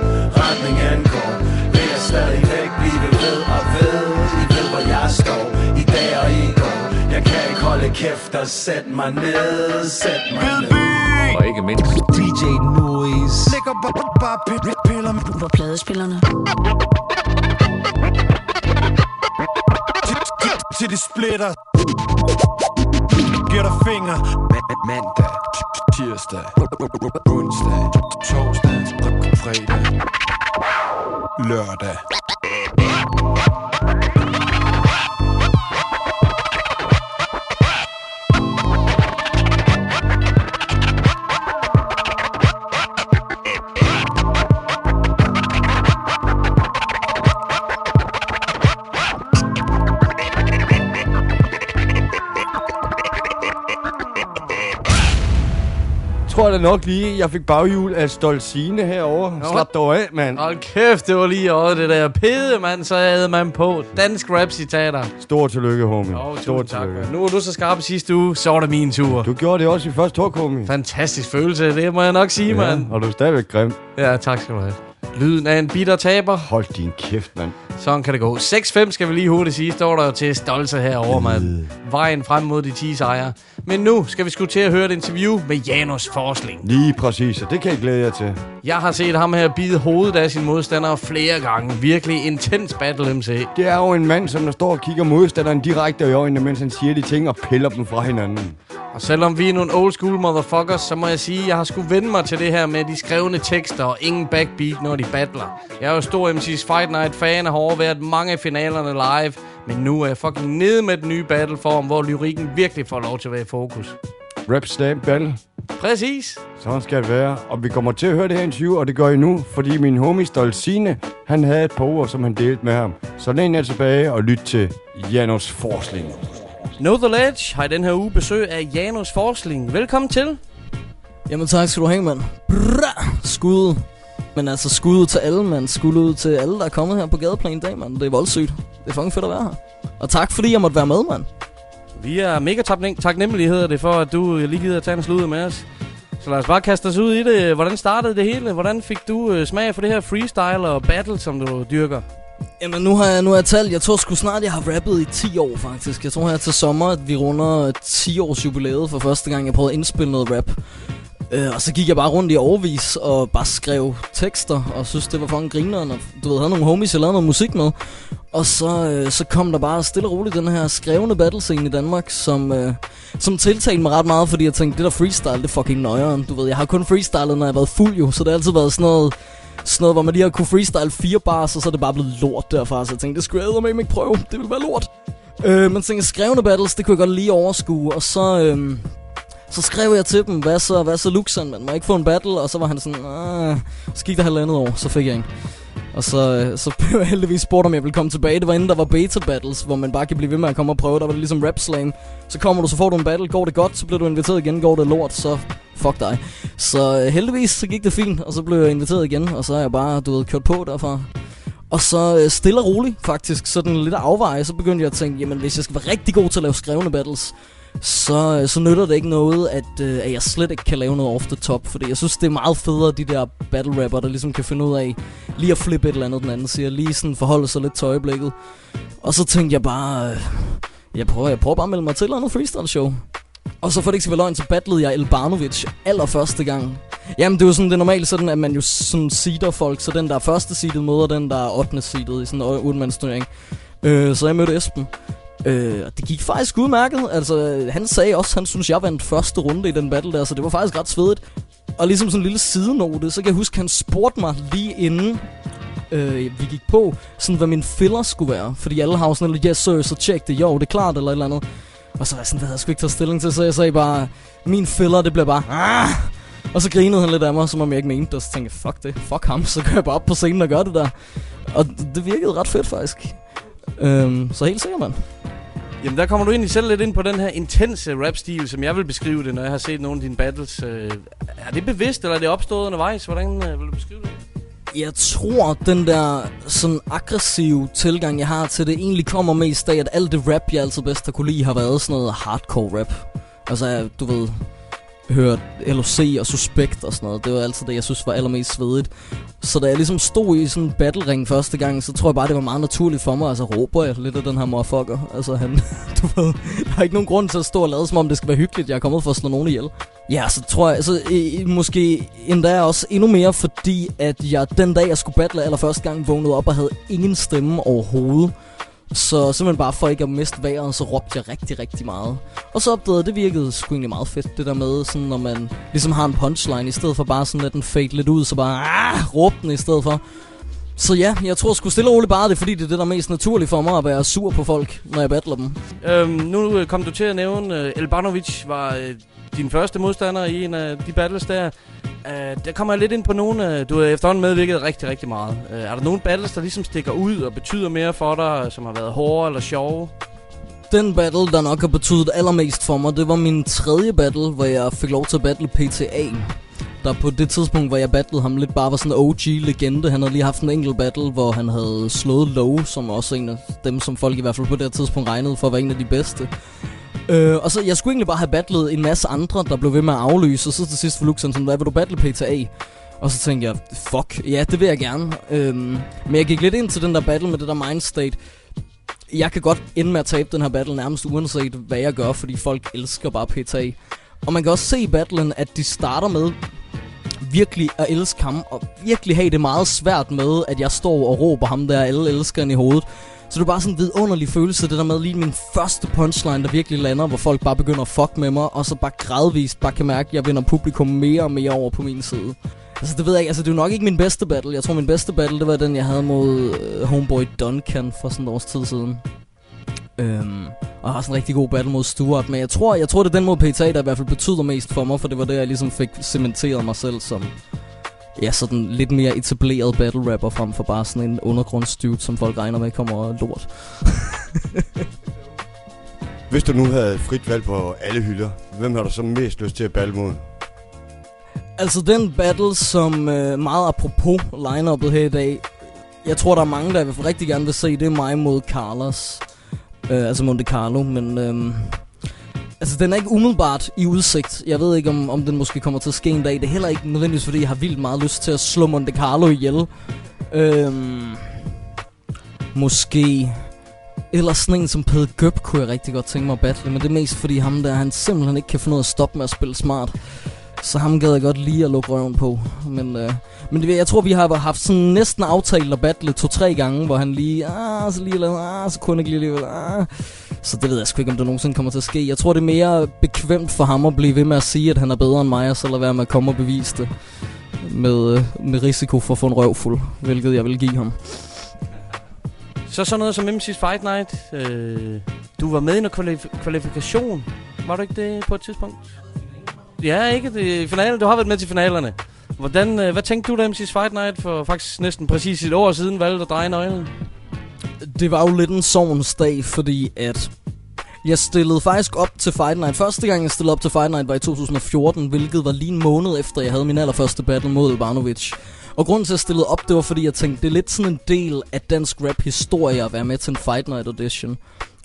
N: retningen går Vil jeg stadigvæk blive ved og ved. I ved hvor jeg står I dag og i går. Jeg kan ikke holde kæft og sæt mig ned Sæt mig ned.
O: Og ikke mindst DJ Noise.
I: Ligger bare, bare p- piller
P: På pladespillerne.
I: til de splitter Giver dig finger
O: Mandag, tirsdag, onsdag, torsdag, fredag.
I: Lørdag
C: Tror da nok lige, jeg fik baghjul af Stolzine herovre.
D: Nå.
C: Slap dog af, mand.
D: Hold kæft, det var lige over det der pede, mand. Så havde man på dansk rap-citater.
C: Stor tillykke, homie.
D: Åh,
C: Stor
D: tak.
C: tillykke.
D: mand. Nu var du så skarp sidste uge, så var det min tur.
C: Du gjorde det også i første hug, homie.
D: Fantastisk følelse, det må jeg nok sige, ja. mand.
C: og du er stadigvæk grim.
D: Ja, tak skal du have. Lyden af en bitter taber.
C: Hold din kæft, mand.
D: Sådan kan det gå. 6-5 skal vi lige hurtigt sige, står der jo til stolte herovre, mand. Vejen frem mod de 10 sejre. Men nu skal vi sgu til at høre et interview med Janus Forsling.
C: Lige præcis, og det kan jeg glæde jer til.
D: Jeg har set ham her bide hovedet af sine modstandere flere gange. Virkelig intens battle MC.
C: Det er jo en mand, som der står og kigger modstanderen direkte i øjnene, mens han siger de ting og piller dem fra hinanden.
D: Og selvom vi er nogle old school motherfuckers, så må jeg sige, at jeg har skulle vende mig til det her med de skrevne tekster og ingen backbeat, når de battler. Jeg er jo stor MC's Fight Night fan og har overværet mange af finalerne live, men nu er jeg fucking nede med den nye battleform, hvor lyrikken virkelig får lov til at være i fokus.
C: Rap stamp battle.
D: Præcis.
C: Sådan skal det være. Og vi kommer til at høre det her interview, og det gør I nu, fordi min homie Stolzine, han havde et par ord, som han delte med ham. Så læn jer tilbage og lyt til Janus Forsling.
D: Know The Ledge har i den her uge besøg af Janus Forsling. Velkommen til.
E: Jamen tak skal du have, mand. Bra! Skud. Men altså skud til alle, mand. Skud ud til alle, der er kommet her på gadeplan i dag, mand. Det er voldsygt. Det er fucking fedt at være her. Og tak fordi jeg måtte være med, mand.
D: Vi er mega taknem- taknemmelige, hedder det, for at du lige gider at tage en slud med os. Så lad os bare kaste os ud i det. Hvordan startede det hele? Hvordan fik du øh, smag for det her freestyle og battle, som du dyrker?
E: Jamen nu har jeg, nu har jeg talt, jeg tror sgu snart, jeg har rappet i 10 år faktisk. Jeg tror her til sommer, at vi runder 10 års jubilæet for første gang, jeg prøvede at indspille noget rap. Øh, og så gik jeg bare rundt i overvis og bare skrev tekster, og synes det var fucking grineren, og du ved, havde nogle homies, jeg lavede noget musik med. Og så, øh, så kom der bare stille og roligt den her skrevne battlescene i Danmark, som, øh, som tiltalte mig ret meget, fordi jeg tænkte, det der freestyle, det er fucking nøjeren. Du ved, jeg har kun freestylet, når jeg har været fuld jo, så det har altid været sådan noget, sådan noget, hvor man lige har kunne freestyle fire bars, og så er det bare blevet lort derfra. Så jeg tænkte, det skulle jeg med ikke prøve, det ville være lort. Øh, men tænkte, skrevne battles, det kunne jeg godt lige overskue, og så... Øh, så skrev jeg til dem, hvad så, hvad så Luxan, man må ikke få en battle, og så var han sådan, så gik der halvandet år, så fik jeg en. Og så, øh, så *laughs* blev jeg heldigvis spurgt, om jeg ville komme tilbage. Det var inden der var beta battles, hvor man bare kan blive ved med at komme og prøve. Der var det ligesom rap slam. Så kommer du, så får du en battle. Går det godt, så bliver du inviteret igen. Går det lort, så fuck dig. Så øh, heldigvis, så gik det fint, og så blev jeg inviteret igen. Og så er jeg bare, du ved, kørt på derfra. Og så øh, stille og roligt, faktisk, sådan lidt afveje, så begyndte jeg at tænke, jamen hvis jeg skal være rigtig god til at lave skrevne battles, så, øh, så nytter det ikke noget, at, øh, at jeg slet ikke kan lave noget off the top. Fordi jeg synes, det er meget federe, de der battle rapper, der ligesom kan finde ud af lige at flippe et eller andet, den anden siger. Lige sådan forholde sig lidt til øjeblikket. Og så tænkte jeg bare, øh, jeg, prøver, jeg prøver bare at melde mig til et eller andet freestyle show. Og så for det ikke skal være løgn, så battlede jeg Elbanovic allerførste gang. Jamen, det er jo sådan, det er normalt sådan, at man jo sådan seeder folk, så den, der er første seedet, møder den, der er 8. seedet i sådan en 8. Øh, så jeg mødte Esben. Øh, og det gik faktisk udmærket. Altså, han sagde også, han synes, jeg vandt første runde i den battle der, så det var faktisk ret svedigt. Og ligesom sådan en lille sidenote, så kan jeg huske, han spurgte mig lige inden øh, vi gik på, sådan hvad min filler skulle være. Fordi alle har sådan lidt, yes sir, så tjek det, jo, det er klart, eller et eller andet. Og så var jeg sådan, det havde jeg sgu ikke taget stilling til, så jeg sagde bare, min filler, det bliver bare, ah! Og så grinede han lidt af mig, som om jeg ikke mente det, og så tænkte jeg, fuck det, fuck ham, *laughs* så går jeg bare op på scenen og gør det der. Og det virkede ret fedt faktisk. Øhm, så helt sikkert, mand.
D: Jamen, der kommer du egentlig selv lidt ind på den her intense rap-stil, som jeg vil beskrive det, når jeg har set nogle af dine battles. Øh, er det bevidst, eller er det opstået undervejs? Hvordan øh, vil du beskrive det?
E: Jeg tror, den der sådan aggressive tilgang, jeg har til det, egentlig kommer mest af, at alt det rap, jeg altid bedst har kunne lide, har været sådan noget hardcore rap. Altså, du ved, hørt LOC og Suspekt og sådan noget. Det var altid det, jeg synes var allermest svedigt. Så da jeg ligesom stod i sådan en battle ring første gang, så tror jeg bare, det var meget naturligt for mig. Altså råber jeg lidt af den her motherfucker. Altså han, *laughs* du ved, der er ikke nogen grund til at stå og lade som om det skal være hyggeligt. Jeg er kommet for at slå nogen ihjel. Ja, så tror jeg, altså måske endda også endnu mere, fordi at jeg den dag, jeg skulle battle allerførste gang, vågnede op og havde ingen stemme overhovedet. Så simpelthen bare for ikke at miste vejret, så råbte jeg rigtig, rigtig meget. Og så opdagede jeg, det virkede sgu egentlig meget fedt, det der med, sådan, når man ligesom har en punchline, i stedet for bare sådan at den fade lidt ud, så bare ah, råbe den i stedet for. Så ja, jeg tror sgu stille og roligt bare, det fordi, det er det, der er mest naturligt for mig at være sur på folk, når jeg battler dem.
D: Øhm, nu øh, kom du til at nævne, øh, Elbanovic var øh, din første modstander i en af de battles der. Øh, der kommer jeg lidt ind på nogle, øh, du har efterhånden medvirket rigtig, rigtig meget. Øh, er der nogle battles, der ligesom stikker ud og betyder mere for dig, som har været hårde eller sjove?
E: Den battle, der nok har betydet allermest for mig, det var min tredje battle, hvor jeg fik lov til at battle PTA. Der på det tidspunkt, hvor jeg battlede ham lidt bare var sådan en OG-legende. Han havde lige haft en enkelt battle, hvor han havde slået Low, som også en af dem, som folk i hvert fald på det her tidspunkt regnede for at være en af de bedste. Øh, og så jeg skulle egentlig bare have battlet en masse andre, der blev ved med at aflyse, og så til sidst for Luxon sådan, hvad vil du battle PTA? Og så tænkte jeg, fuck, ja, det vil jeg gerne. Øhm, men jeg gik lidt ind til den der battle med det der mindstate. Jeg kan godt ende med at tabe den her battle nærmest uanset hvad jeg gør, fordi folk elsker bare PTA. Og man kan også se i battlen, at de starter med virkelig at elske ham, og virkelig have det meget svært med, at jeg står og råber ham der, alle elsker i hovedet. Så det er bare sådan en vidunderlig følelse, det der med lige min første punchline, der virkelig lander, hvor folk bare begynder at fuck med mig, og så bare gradvist bare kan mærke, at jeg vinder publikum mere og mere over på min side. Altså det ved jeg ikke, altså det er jo nok ikke min bedste battle. Jeg tror min bedste battle, det var den, jeg havde mod øh, Homeboy Duncan for sådan et års tid siden. Øhm, og har sådan en rigtig god battle mod Stuart, men jeg tror, jeg tror det er den mod PTA, der i hvert fald betyder mest for mig, for det var det, jeg ligesom fik cementeret mig selv som ja, sådan lidt mere etableret battle rapper frem for bare sådan en undergrundsdude, som folk regner med kommer lort. *laughs*
C: Hvis du nu havde frit valg på alle hylder, hvem har du så mest lyst til at battle mod?
E: Altså den battle, som øh, meget apropos line her i dag, jeg tror, der er mange, der i hvert fald rigtig gerne vil se, det er mig mod Carlos. Øh, altså Monte Carlo, men... Øh, Altså, den er ikke umiddelbart i udsigt. Jeg ved ikke, om, om den måske kommer til at ske en dag. Det er heller ikke nødvendigvis, fordi jeg har vildt meget lyst til at slå Monte Carlo ihjel. Øh, måske... Eller sådan en som Pede Gøb kunne jeg rigtig godt tænke mig at battle. Men det er mest fordi ham der, han simpelthen ikke kan få noget at stoppe med at spille smart. Så ham gad jeg godt lige at lukke røven på. Men, øh, men det, jeg tror, vi har haft sådan næsten aftalt at battle to-tre gange, hvor han lige, ah, så lige lavet, ah, så kunne jeg ikke lige alligevel, ah. Så det ved jeg sgu ikke, om det nogensinde kommer til at ske. Jeg tror, det er mere bekvemt for ham at blive ved med at sige, at han er bedre end mig, og så lade være med at komme og bevise det. Med, øh, med risiko for at få en røvfuld, hvilket jeg vil give ham.
D: Så sådan noget som MC's Fight Night. Øh, du var med i en kvalif- kvalifikation. Var du ikke det på et tidspunkt? Ja, ikke det, i finalen. Du har været med til finalerne. Hvordan, øh, hvad tænkte du da MC's Fight Night for faktisk næsten præcis et år siden valgte at dreje nøglen?
E: Det var jo lidt en sovens dag, fordi at jeg stillede faktisk op til Fight Night. Første gang jeg stillede op til Fight Night var i 2014, hvilket var lige en måned efter jeg havde min allerførste battle mod Ivanovic. Og grunden til at jeg stillede op, det var fordi jeg tænkte, det er lidt sådan en del af dansk rap historie at være med til en Fight Night audition.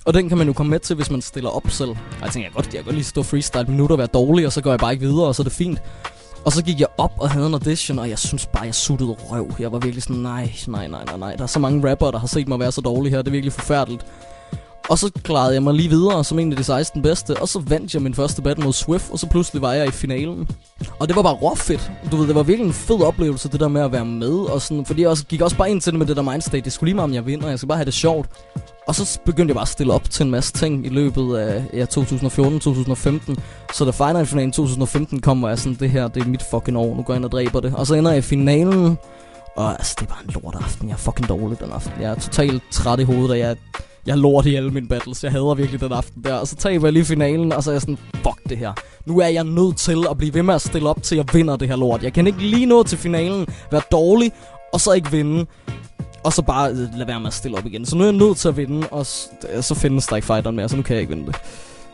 E: Og den kan man jo komme med til, hvis man stiller op selv. Og jeg tænkte, jeg godt, jeg kan godt lige stå freestyle et minut og være dårlig, og så går jeg bare ikke videre, og så er det fint. Og så gik jeg op og havde en audition, og jeg synes bare, jeg suttede røv. Jeg var virkelig sådan, nej, nej, nej, nej, nej. Der er så mange rapper, der har set mig være så dårlig her. Det er virkelig forfærdeligt. Og så klarede jeg mig lige videre som en af de 16 bedste, og så vandt jeg min første battle mod Swift, og så pludselig var jeg i finalen. Og det var bare råfedt. Du ved, det var virkelig en fed oplevelse, det der med at være med, og sådan, fordi jeg også, gik også bare ind til det med det der mindset, Det skulle lige meget, om jeg vinder, jeg skal bare have det sjovt. Og så begyndte jeg bare at stille op til en masse ting i løbet af ja, 2014-2015. Så da Final Finalen 2015 kom, var jeg sådan, det her, det er mit fucking år, nu går jeg ind og dræber det. Og så ender jeg i finalen, og altså, det var en lort aften. Jeg er fucking dårlig den aften. Jeg er totalt træt i hovedet, og jeg, jeg lort i alle mine battles. Jeg hader virkelig den aften der. Og så taber jeg lige finalen, og så er jeg sådan, fuck det her. Nu er jeg nødt til at blive ved med at stille op til, at jeg vinder det her lort. Jeg kan ikke lige nå til finalen, være dårlig, og så ikke vinde. Og så bare øh, lade være med at stille op igen. Så nu er jeg nødt til at vinde, og s- øh, så findes der ikke fighteren mere, så nu kan jeg ikke vinde det.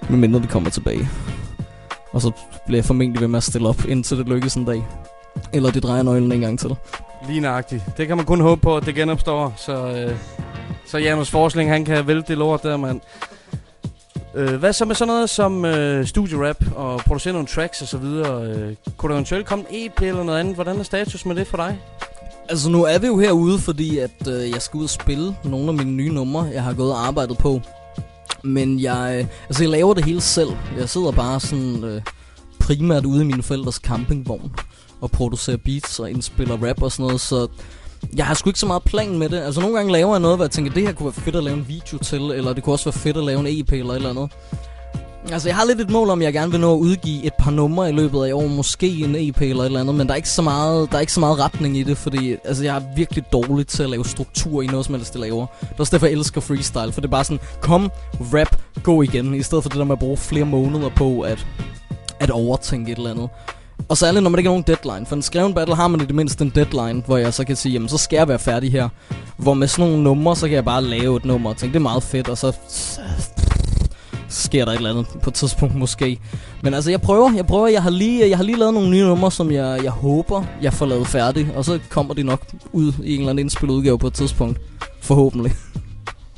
E: Medmindre det kommer tilbage. Og så bliver jeg formentlig ved med at stille op, indtil det lykkes en dag. Eller det drejer nøglen en gang til.
D: Lige nøjagtigt. Det kan man kun håbe på, at det genopstår. Så, øh, så Janus Forsling, han kan vælte det lort der, mand. Øh, hvad så med sådan noget som øh, studierap og producere nogle tracks og så videre? Øh, kunne der eventuelt komme en EP eller noget andet? Hvordan er status med det for dig?
E: Altså nu er vi jo herude, fordi at øh, jeg skal ud og spille nogle af mine nye numre, jeg har gået og arbejdet på. Men jeg, øh, altså jeg laver det hele selv. Jeg sidder bare sådan øh, primært ude i mine forældres campingvogn og producerer beats og indspiller rap og sådan noget, så jeg har sgu ikke så meget plan med det. Altså nogle gange laver jeg noget, hvor jeg tænker, det her kunne være fedt at lave en video til, eller det kunne også være fedt at lave en EP eller et eller andet. Altså, jeg har lidt et mål om, at jeg gerne vil nå at udgive et par numre i løbet af i år. Måske en EP eller et eller andet, men der er ikke så meget, der er ikke så meget retning i det, fordi altså, jeg er virkelig dårlig til at lave struktur i noget som helst, det laver. Det er også derfor, jeg elsker freestyle, for det er bare sådan, kom, rap, gå igen, i stedet for det der med at bruge flere måneder på at, at overtænke et eller andet. Og særligt, når man ikke har nogen deadline. For en skreven battle har man i det mindste en deadline, hvor jeg så kan sige, jamen så skal jeg være færdig her. Hvor med sådan nogle numre, så kan jeg bare lave et nummer og tænke, det er meget fedt, og så sker der et eller andet på et tidspunkt måske. Men altså, jeg prøver, jeg prøver, jeg har lige, jeg har lige lavet nogle nye numre, som jeg, jeg håber, jeg får lavet færdig. Og så kommer de nok ud i en eller anden indspillet udgave på et tidspunkt. Forhåbentlig.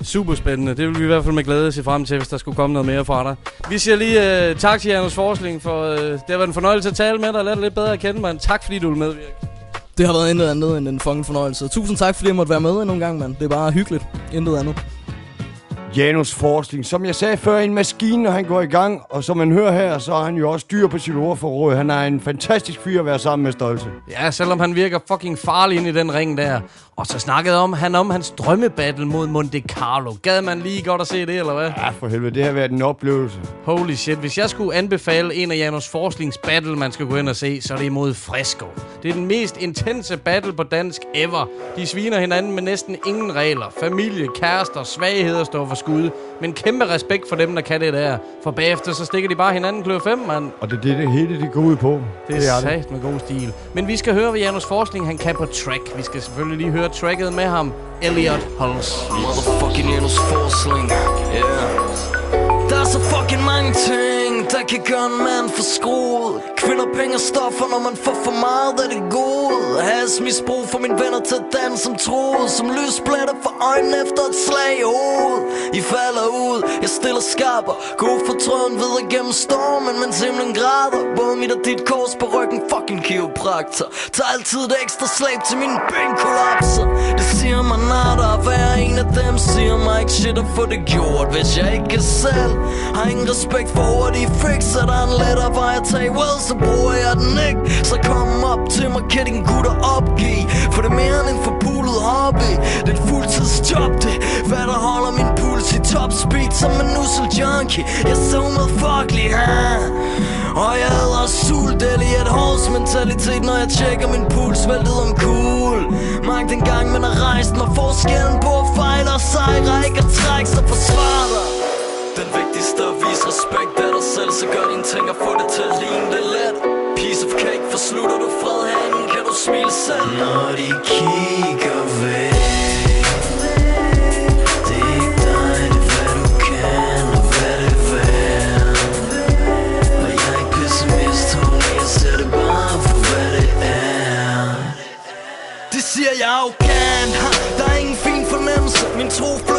D: Super spændende. Det vil vi i hvert fald med glæde se frem til, hvis der skulle komme noget mere fra dig. Vi siger lige uh, tak til Janus Forsling, for uh, det har været en fornøjelse at tale med dig og lære dig lidt bedre at kende, mand. Tak fordi du vil medvirke.
E: Det har været intet andet end en fucking fornøjelse. Tusind tak, fordi jeg måtte være med endnu en gang, mand. Det er bare hyggeligt. Intet andet.
C: Janus Forskning. Som jeg sagde før, en maskine, når han går i gang. Og som man hører her, så er han jo også dyr på sit ordforråd. Han er en fantastisk fyr at være sammen med stolte.
D: Ja, selvom han virker fucking farlig ind i den ring der. Og så snakkede om, han om hans drømmebattle mod Monte Carlo. Gad man lige godt at se det, eller hvad?
C: Ja, for helvede. Det har været en oplevelse.
D: Holy shit. Hvis jeg skulle anbefale en af Janus Forslings battle, man skal gå ind og se, så er det imod Fresco. Det er den mest intense battle på dansk ever. De sviner hinanden med næsten ingen regler. Familie, kærester, svagheder står for skud. Men kæmpe respekt for dem, der kan det der. For bagefter, så stikker de bare hinanden klør 5, mand.
C: Og det er det, det hele det går ud på.
D: Det er sat med god stil. Men vi skal høre, hvad Janus Forskning han kan på track. Vi skal selvfølgelig lige høre høre tracket med ham. Elliot Hulse.
P: Motherfucking Janus Forsling, yeah. Der er så fucking mange ting, der kan gøre en mand for skruet. Kvinder, penge og stoffer, når man får for meget af det gode. Has misbrug for mine venner til at danse som troet Som lysblætter for øjnene efter et slag i hovedet. I falder ud, jeg stiller skarper. God for trøden videre gennem stormen, mens himlen græder. Både mit og dit kors på ryggen, fucking kiropraktor. Tager altid et ekstra slag til mine ben kollapser Det siger mig natter at være en af dem Siger mig ikke shit at få det gjort, hvis jeg ikke kan selv. Har ingen respekt for hurtige fix Så der er en lettere vej at tage well, så bruger jeg den ikke Så kom op til mig, kan din gutter opgive For det er mere end en forpulet hobby Det er et fuldtidsjob, det Hvad der holder min puls i top speed Som en nussel junkie. Jeg er så medfucklig, huh? Og jeg hedder sult eller et hårds mentalitet Når jeg tjekker min puls Væltet om cool. Mange den gang man har rejst mig Forskellen på at fejle og sejre Ikke at trække sig forsvar dig den vigtigste at vise respekt af dig selv Så gør dine ting og få det til at ligne det let. Piece of cake, for slutter du fred herinde Kan du smile selv. Når de kigger væk er er kan er er er. Siger jeg arrogant ha, Der er ingen fin fornemmelse. Min tro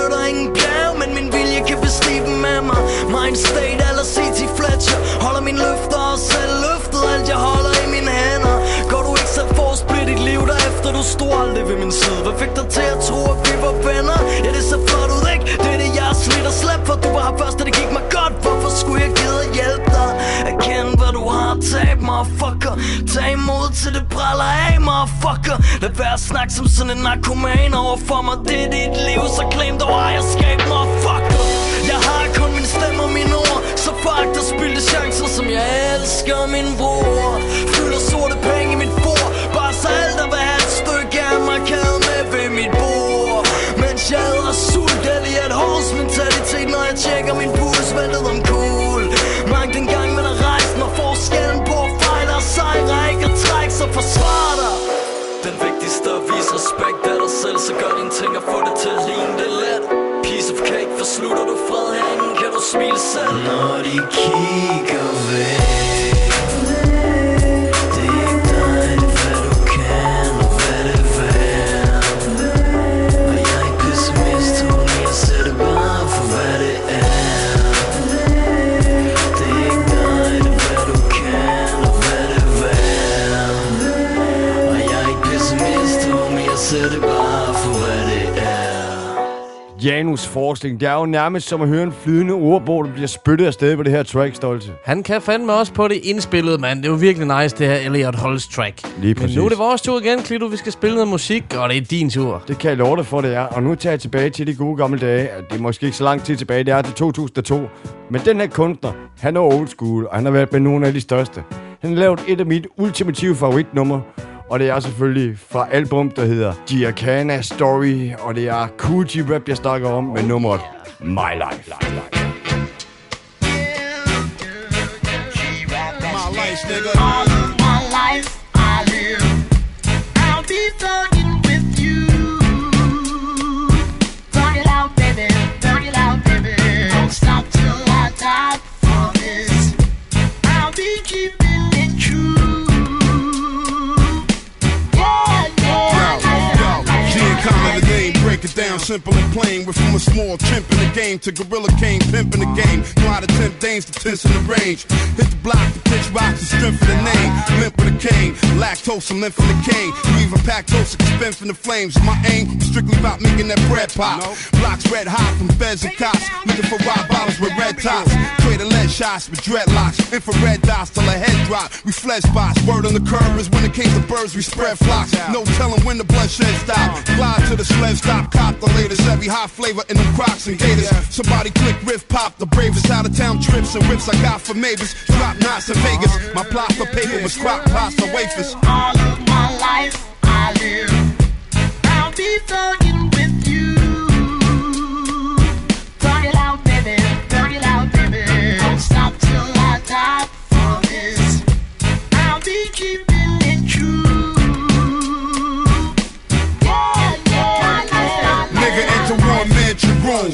P: Mind state eller C.T. Fletcher Holder min løfter og selv løftet Alt jeg holder i mine hænder Går du ikke selv for at dit liv derefter Du stod aldrig ved min side Hvad fik dig til at tro at vi var venner? Ja det ser flot ud ikke? Det er det jeg er slidt og slæbt For du var her først og det gik mig godt Hvorfor skulle jeg gide at hjælpe dig? Erkend hvad du har tabt motherfucker Tag imod til det bræller af motherfucker Lad være at snakke som sådan en narkoman over for mig Det er dit liv så claim dog ejerskab motherfucker bestemmer min mine ord. Så fuck der spildte chancer som jeg elsker min bror. Fylder sorte penge i mit bord. Bare så alt der vil have et stykke af mig kan med ved mit bord. Mens jeg æder sult Elliot Halls mentalitet. Når jeg tjekker min puls Ventet om cool. Mange den gang man har rejst mig forskellen på fejl og sejre Ikke at trække sig forsvar dig. Den vigtigste at vise respekt er dig selv Så gør dine ting og få det til at ligne det let. Piece of cake, for slutter du fred herinde? Kan du smile selv Når de kigger væk
C: Janus forskning. Det er jo nærmest som at høre en flydende ordbog, der bliver spyttet afsted på det her track, Stolte.
D: Han kan fandme også på det indspillede, mand. Det er jo virkelig nice, det her Elliot Holst track.
C: Lige
D: Men
C: præcis.
D: nu er det vores tur igen, Klito. Vi skal spille noget musik, og det er din tur.
C: Det kan jeg love dig for, det er. Og nu tager jeg tilbage til de gode gamle dage. Det er måske ikke så lang tid tilbage, det er til 2002. Men den her kunstner, han er old school, og han har været med nogle af de største. Han har lavet et af mine ultimative favoritnumre, og det er selvfølgelig fra album, der hedder Giacana Story, og det er Cool G Rap, jeg snakker om med nummeret My Life.
Q: My life, nigga. All of my life I live. I'll be thugging with you. Thug it out, baby. Thug it out, baby. Don't stop till I die for this. I'll be keeping
R: break it down simple and plain. We're from a small chimp in the game to gorilla king, pimp in the game. Know how to tempt dames to tense in the range. Hit the block, the pitch rocks, the strength of the name. Limp with a cane, lactose, I'm limp from the cane. You even pack toast, spin from the flames. My aim strictly about making that bread pop. Blocks red hot from feds and cops. Looking for rock bottles with red tops. Trading lead shots with dreadlocks. Infrared dots till a head drop. We flesh spots. Word on the curve is when it came to birds, we spread flocks. No telling when the bloodshed stop. Glide to the sled stop, cop the latest. Every hot flavor in them crocs and gators. Somebody click riff pop. The bravest out of town trips and whips I got for neighbors. Drop knots in Vegas. Uh-huh. My plot for paper was crock pots and wafers.
Q: All of my life I live. I'll be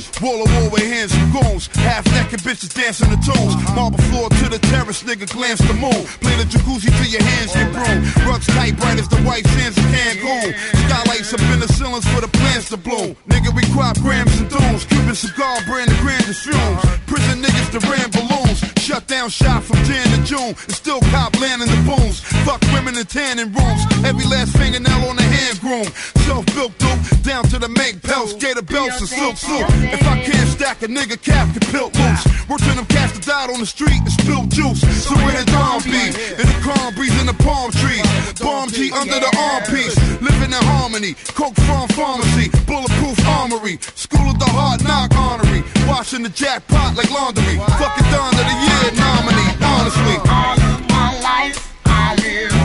R: room. Wall of wall with hands and goons. Half naked bitches dancing the tunes. Marble floor to the terrace, nigga glance the moon. Play the jacuzzi till your hands get brune. Rugs tight, bright as the white sands of Cancun. Skylights up in the ceilings for the plants to bloom. Nigga, we crop grams and dunes. Cuban cigar brand the grandest fumes. Prison niggas that ran balloons. Shut down shop from Jan to June. And still cop land in the booms. Fuck women in tanning rooms. Every last fingernail on the hand groom. Self-built dope down to the make pelts. Gator belts and silk suit. If I can't stack a nigga cap, can pilt loose. Work to them cats that died on the street and spilled juice. So where the dawn be? In the calm breeze in the palm trees. Bomb G under the armpiece. Living in harmony. Coke farm pharmacy. Bulletproof armory. School of the hard knock honorary. Washing the jackpot like laundry. Fucking Don of the year nominee. Honestly.
Q: All of my life I live.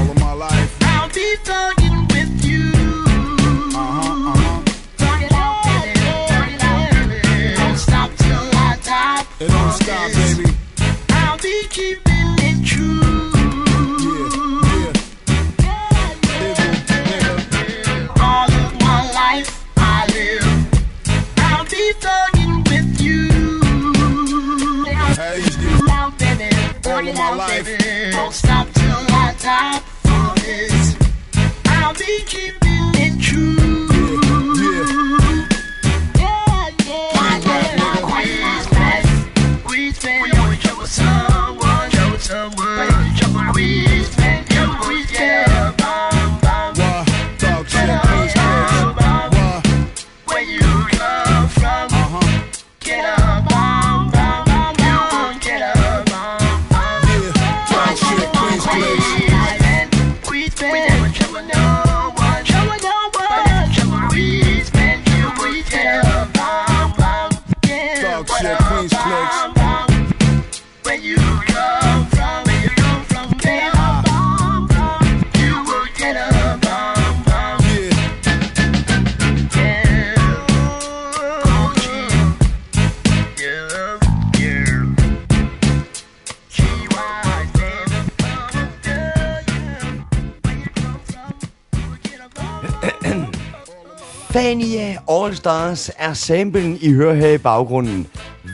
C: Stars er samplen, I hører her i baggrunden.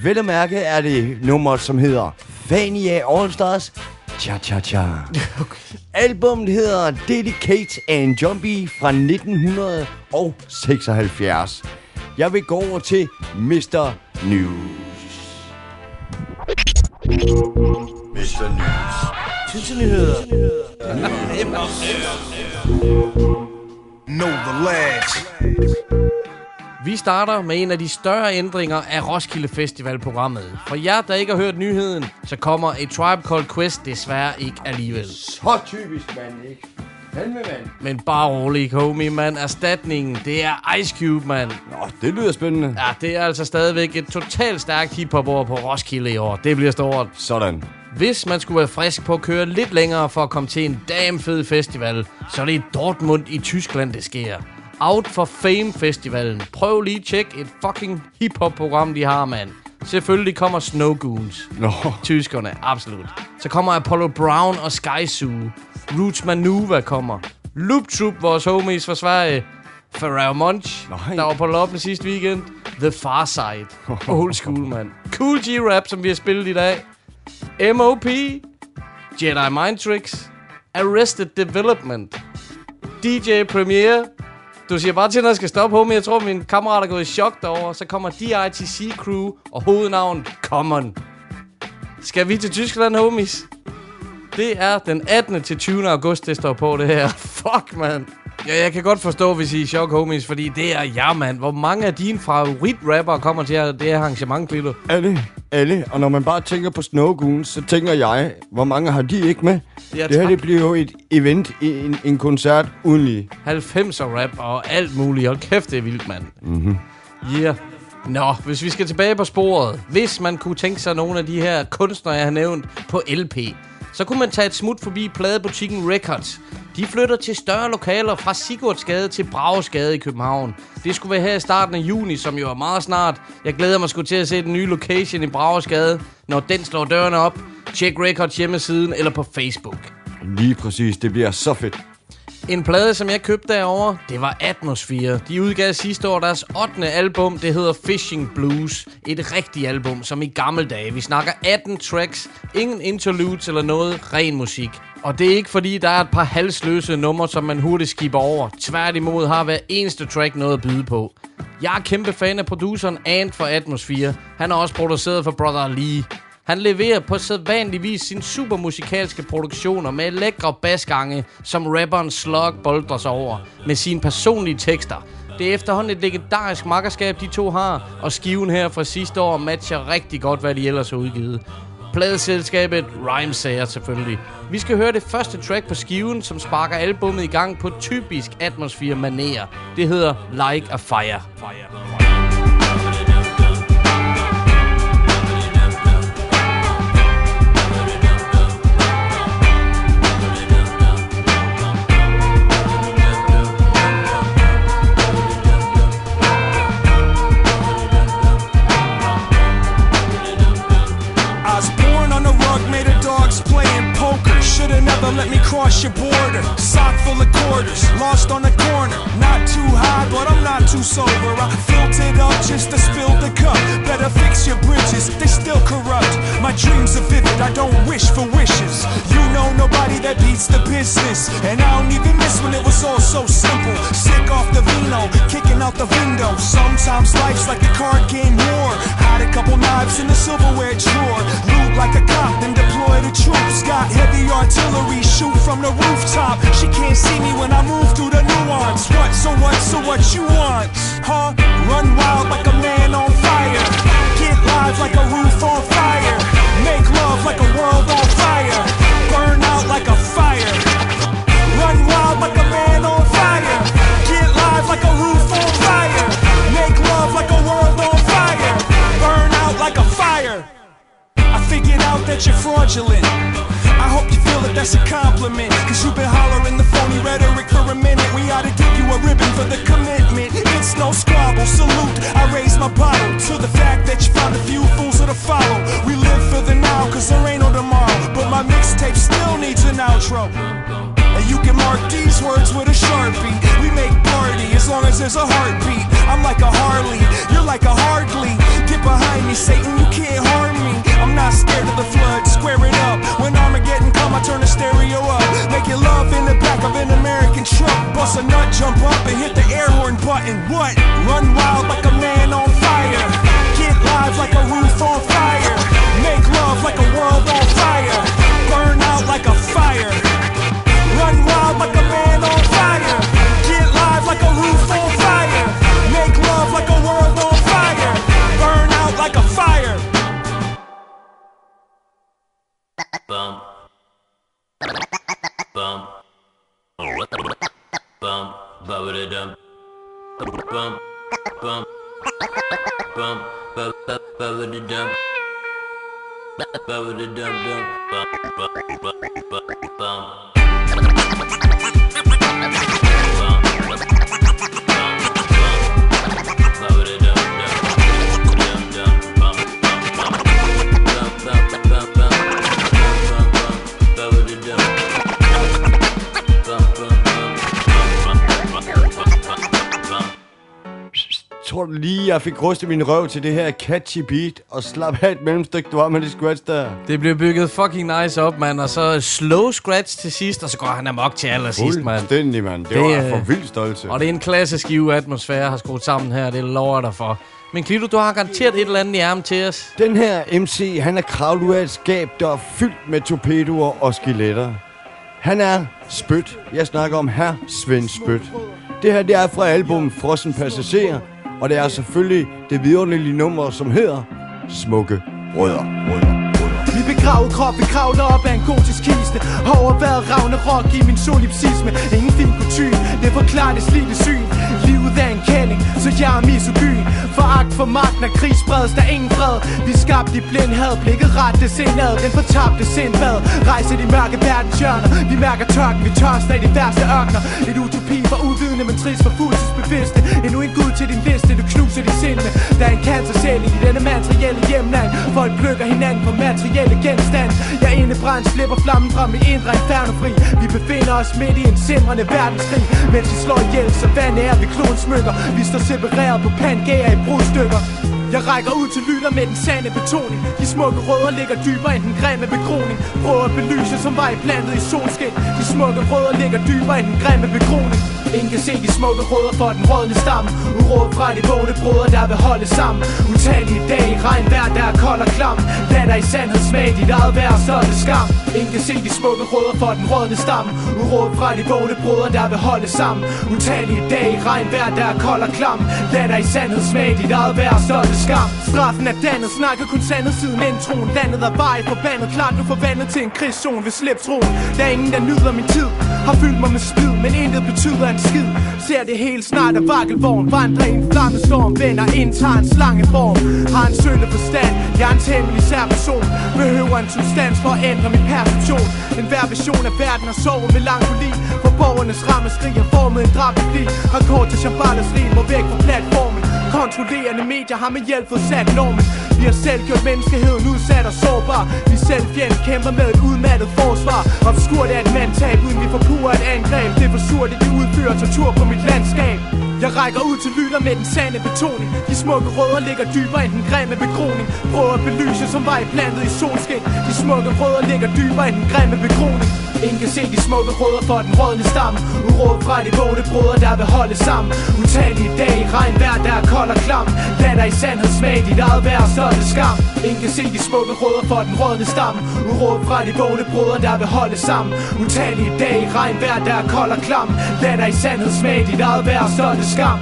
C: Vel at mærke er det nummer, som hedder Fania All Stars Cha Cha Cha. Okay. Albummet hedder Dedicate and Jumpy fra 1976. Jeg vil gå over til Mr. News.
S: Mr. News.
C: Tidsnyheder.
S: Know the lads.
D: Vi starter med en af de større ændringer af Roskilde Festival-programmet. For jer, der ikke har hørt nyheden, så kommer A Tribe Called Quest desværre ikke alligevel.
C: Så typisk, mand, ikke? Fandme, mand.
D: Men bare rolig, homie, mand. Erstatningen, det er Ice Cube, mand.
C: Nå, det lyder spændende.
D: Ja, det er altså stadigvæk et totalt stærkt hiphop år på Roskilde i år. Det bliver stort.
C: Sådan.
D: Hvis man skulle være frisk på at køre lidt længere for at komme til en damn fed festival, så er det i Dortmund i Tyskland, det sker. Out for Fame Festivalen. Prøv lige at tjekke et fucking hiphop-program, de har, mand. Selvfølgelig kommer Snow Goons.
C: Nå.
D: Tyskerne, absolut. Så kommer Apollo Brown og Sky Zoo. Roots Manuva kommer. Loop Troop, vores homies fra Sverige. Pharrell Monch,
C: Nej.
D: der var på loppen sidste weekend. The Far Side. Old school, man. Cool G-Rap, som vi har spillet i dag. M.O.P. Jedi Mind Tricks. Arrested Development. DJ Premier. Du siger bare til, når jeg skal stoppe, homie. Jeg tror, min kammerat er gået i chok derovre. Så kommer DITC Crew og hovednavn Common. Skal vi til Tyskland, homies? Det er den 18. til 20. august, det står på det her. *laughs* Fuck, mand. Ja, jeg kan godt forstå, hvis I er chok, homies, fordi det er jeg, mand. Hvor mange af dine favorit-rapper kommer til at- det her arrangement, Klito?
C: Alle, alle. Og når man bare tænker på Snow Goons, så tænker jeg, hvor mange har de ikke med?
D: Ja,
C: det her
D: tak.
C: det bliver jo et event, en, en koncert uden lige.
D: 90'er rap og alt muligt. Og kæft, det er vildt, mand.
C: Mm-hmm.
D: Yeah. Nå, hvis vi skal tilbage på sporet. Hvis man kunne tænke sig nogle af de her kunstnere, jeg har nævnt, på LP, så kunne man tage et smut forbi pladebutikken Records. De flytter til større lokaler fra Sigurdsgade til Bragesgade i København. Det skulle være her i starten af juni, som jo er meget snart. Jeg glæder mig sgu til at se den nye location i Bragesgade, når den slår dørene op. Tjek Records hjemmesiden eller på Facebook.
C: Lige præcis, det bliver så fedt.
D: En plade, som jeg købte derovre, det var Atmosphere. De udgav sidste år deres 8. album, det hedder Fishing Blues. Et rigtigt album, som i gamle dage. Vi snakker 18 tracks, ingen interludes eller noget, ren musik. Og det er ikke fordi, der er et par halsløse numre, som man hurtigt skipper over. Tværtimod har hver eneste track noget at byde på. Jeg er kæmpe fan af produceren Ant for Atmosphere. Han har også produceret for Brother Lee. Han leverer på sædvanlig vis sin supermusikalske produktioner med lækre basgange, som rapperen Slug boldrer sig over med sine personlige tekster. Det er efterhånden et legendarisk makkerskab, de to har, og skiven her fra sidste år matcher rigtig godt, hvad de ellers har udgivet. Pladeselskabet Rhymesager selvfølgelig. Vi skal høre det første track på skiven, som sparker albummet i gang på typisk atmosfære manér. Det hedder Like a Fire. Fire.
H: fire. Should've never let me cross your border. Sock full of quarters, lost on the corner. Not too high, but I'm not too sober. I filled it up just to spill the cup. Better fix your bridges, they still corrupt. My dreams are vivid, I don't wish for wishes. You know nobody that beats the business. And I don't even miss when it was all so simple. Sick off the vino, kicking out the window. Sometimes life's like a card game war. Hide a couple knives in the silverware drawer. Loot like a cop, then deploy the troops. Got heavy artillery, shoot from the rooftop. She can't see me when I move through the nuance. What, so what, so what you want? Huh? Run wild like a man on fire. Get live like a roof on fire.
C: Tror du lige, jeg fik rustet min røv til det her catchy beat, og slap af et mellemstykke, du har med det scratch der?
D: Det blev bygget fucking nice op, mand. Og så slow scratch til sidst, og så går han amok til allersidst, mand.
C: Fuldstændig, mand. Det, det var
D: øh,
C: for vildt stolte.
D: Og det er en klassisk give atmosfære, har skruet sammen her. Det lover jeg dig for. Men Klito, du har garanteret et eller andet i ærmen til os.
C: Den her MC, han er kravlet ud af et skab, der er fyldt med torpedoer og skeletter. Han er Spyt. Jeg snakker om her Svend Spyt. Det her, det er fra albumet Frossen Passager, og det er selvfølgelig det vidunderlige nummer, som hedder Smukke Rødder.
T: Rødder begravet krop, vi kravler op af en gotisk kiste. Har overværet Ragnarok i min solipsisme. Ingen fin kutyme, det forklarer det slidte syn. Livet er en kælling, så jeg er misogyn. Foragt for magt, når krig spredes der ingen fred. Vi skabte i blindhed, blikket rette sindad Den fortabte sindbad, rejser de mørke verdenshjørner. Vi mærker tørken, vi tørster i de værste ørkner Et utopi for uvidende, men trist for fuldtidsbevidste. Endnu en gud til din liste, du knuser de sinde Der er en cancer i denne materielle hjemland. Folk plukker hinanden på materielle genstand. Jeg indebrændt slipper flammen fra mit indre inferno fri Vi befinder os midt i en simrende verdenskrig. Mens vi slår ihjel, så vand er vi klonsmykker Vi står separeret på pangager i brudstykker jeg rækker ud til lytter med den sande betoning. De smukke rødder ligger dybere end den grimme bekroning Prøver at belyse som vej plantet i solskin. De smukke rødder ligger dybere end den grimme bekroning Ingen kan se de smukke rødder for den rådne stamme. Uråd fra de vågne brødre der vil holde sammen. Utallige dage, regn vejr der er kold og klam. Lad dig i sandhed smag dit eget vejr, så er det skam. Ingen kan se de smukke rødder for den rådne stamme. Uråd fra de vågne brødre der vil holde sammen. Utallige dage, regn vejr der er kold og klam. Lad dig i sandhed smag dit eget vejr, så er det skam. Straffen er dannet, snakker kun sandet siden introen. Landet er vej forbandet, klart nu forvandlet til en krigszone ved slip troen Der er ingen der nyder min tid, har fyldt mig med splid Men intet betyder en skid, ser det helt snart af vakkelvogn Vandrer i en flammestorm, vender indtager en slangeform. Har en sølle forstand, jeg er en temmelig sær person. Behøver en substans for at ændre min perception En hver vision af verden har sovet melankoli. For borgernes rammeskrig har formet en drabelig Har kort til Shambalas rim og væk fra platformen. Kontrollerende medier har med hjælp fået sat normen. Vi har selv gjort menneskeheden udsat og sårbar. Vi selv fjend kæmper med et udmattet forsvar. Obskurt er et mandtab uden vi forpurer et angreb. Det er for surt, at de udfører tortur på mit landskab jeg rækker ud til lytter med den sande betoning. De smukke rødder ligger dybere end den grimme bekroning Prøver at belyse som vej plantet i solskin. De smukke rødder ligger dybere end den grimme bekroning Ingen kan se de smukke rødder for den rådne stamme. Uråd fra de vågne brødre der vil holde sammen. Utallige dage, regn vejr der er kold og klam. Lad dig i sandhed smag dit eget vejr, så er det skam. Ingen kan se de smukke rødder for den rådne stamme. Uråd fra de vågne brødre der vil holde sammen. Utallige dage, regn vejr der er kold og klam. Lad dig i sandhed smag dit eget vejr, så er det skam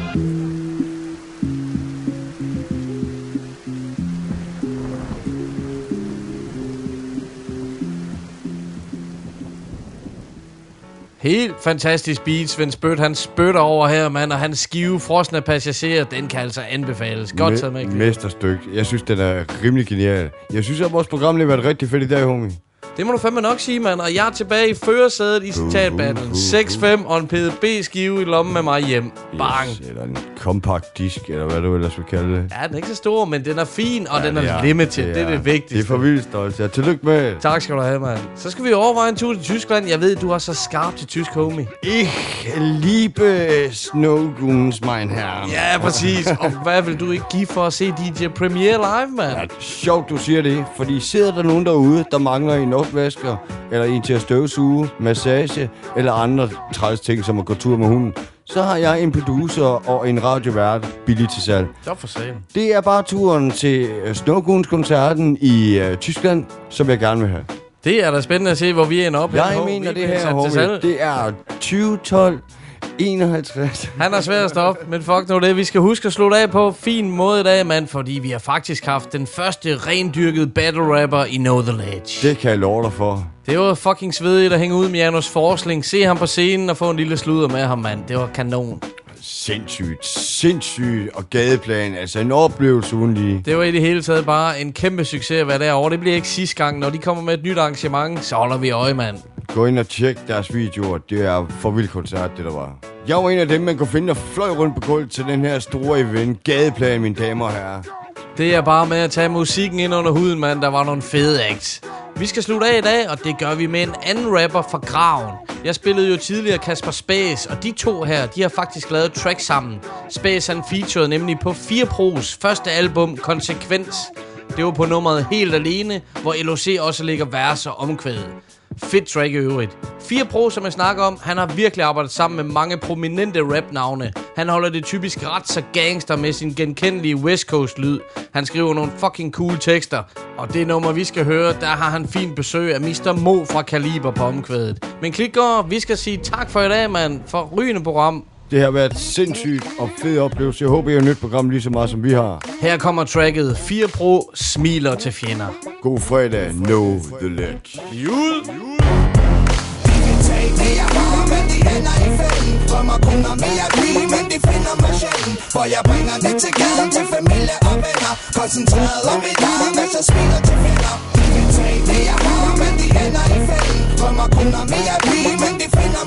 D: Helt fantastisk beat, Svend Spøt. Han spytter over her, mand, og hans skive frosne passagerer, den kan altså anbefales. Godt taget med.
C: Mesterstykke. Jeg synes, den er rimelig genial. Jeg synes, at vores program har været rigtig fedt i dag, homie.
D: Det må du fandme nok sige, mand. Og jeg er tilbage i førersædet i citatbattlen. 6-5 og en PDB-skive i lommen med mig hjem. Bang.
C: Yes, eller en compact disk, eller hvad du ellers vil kalde det.
D: Ja, den er ikke så stor, men den er fin, og
C: Ja,
D: den er,
C: er-
D: limited.
C: det
D: Det er
C: er-
D: det vigtigste.
C: Det er for vildt stolt. Ja, tillykke med.
D: Tak skal du have, mand. Så skal vi overveje en tur til Tyskland. Jeg ved, du er så skarp til tysk, homie.
C: Ich liebe Snowgoons, mein Herr.
D: Ja, præcis. Og hvad vil du ikke give for at se DJ Premiere live, mand?
C: Ja, sjovt, du siger det, fordi sidder der nogen derude, der mangler en opvasker, eller en til at støvsuge, massage, eller andre træls ting, som at gå tur med hunden, så har jeg en producer og en radiovært billigt til salg.
D: Så for sagen.
C: Det er bare turen til øh, Snowgoons-koncerten i uh, Tyskland, som jeg gerne vil have.
D: Det er da spændende at se, hvor vi ender op.
C: Jeg mener det her, homie, det er 2012 51.
D: Han er svær at stoppe, men fuck nu det. Vi skal huske at slutte af på fin måde i dag, mand, fordi vi har faktisk haft den første rendyrkede battle rapper i Know The Ledge.
C: Det kan jeg love dig for.
D: Det var fucking svedigt at hænge ud med Janus Forsling, se ham på scenen og få en lille sludder med ham, mand. Det var kanon.
C: Sindssygt, sindssygt. Og gadeplan, altså en oplevelse uden lige.
D: Det var i det hele taget bare en kæmpe succes at være derovre. Det bliver ikke sidste gang. Når de kommer med et nyt arrangement, så holder vi øje, mand.
C: Gå ind og tjek deres videoer. Det er for vild koncert, det der var. Jeg var en af dem, man kunne finde, der fløj rundt på gulvet til den her store event. Gadeplan, mine damer og herrer.
D: Det er bare med at tage musikken ind under huden, mand. Der var nogle fede acts. Vi skal slutte af i dag, og det gør vi med en anden rapper fra Graven. Jeg spillede jo tidligere Kasper Space, og de to her, de har faktisk lavet track sammen. Space han featured nemlig på 4 Pros første album, Konsekvens. Det var på nummeret Helt Alene, hvor LOC også ligger vers og omkvædet. Fedt track i øvrigt. 4 Pro, som jeg snakker om, han har virkelig arbejdet sammen med mange prominente rap-navne. Han holder det typisk ret så gangster med sin genkendelige West Coast-lyd. Han skriver nogle fucking cool tekster. Og det nummer, vi skal høre, der har han fint besøg af Mr. Mo fra Kaliber på omkvædet. Men klikker, vi skal sige tak for i dag, mand. For rygende program.
C: Det har været sindssygt og fed oplevelse. Jeg håber, I har nyt program lige så meget, som vi har.
D: Her kommer tracket 4 Pro smiler til fjender.
C: God fredag. Know the ledge.
D: Jul!
U: Drømmer kun om mere lige, men de finder mig sjældent For jeg bringer det til gaden til familie og venner Koncentreret om mit arm, mens jeg smiler til fjender De vil tage det jeg har, men de ender i fælden Drømmer kun om mere lige, men de finder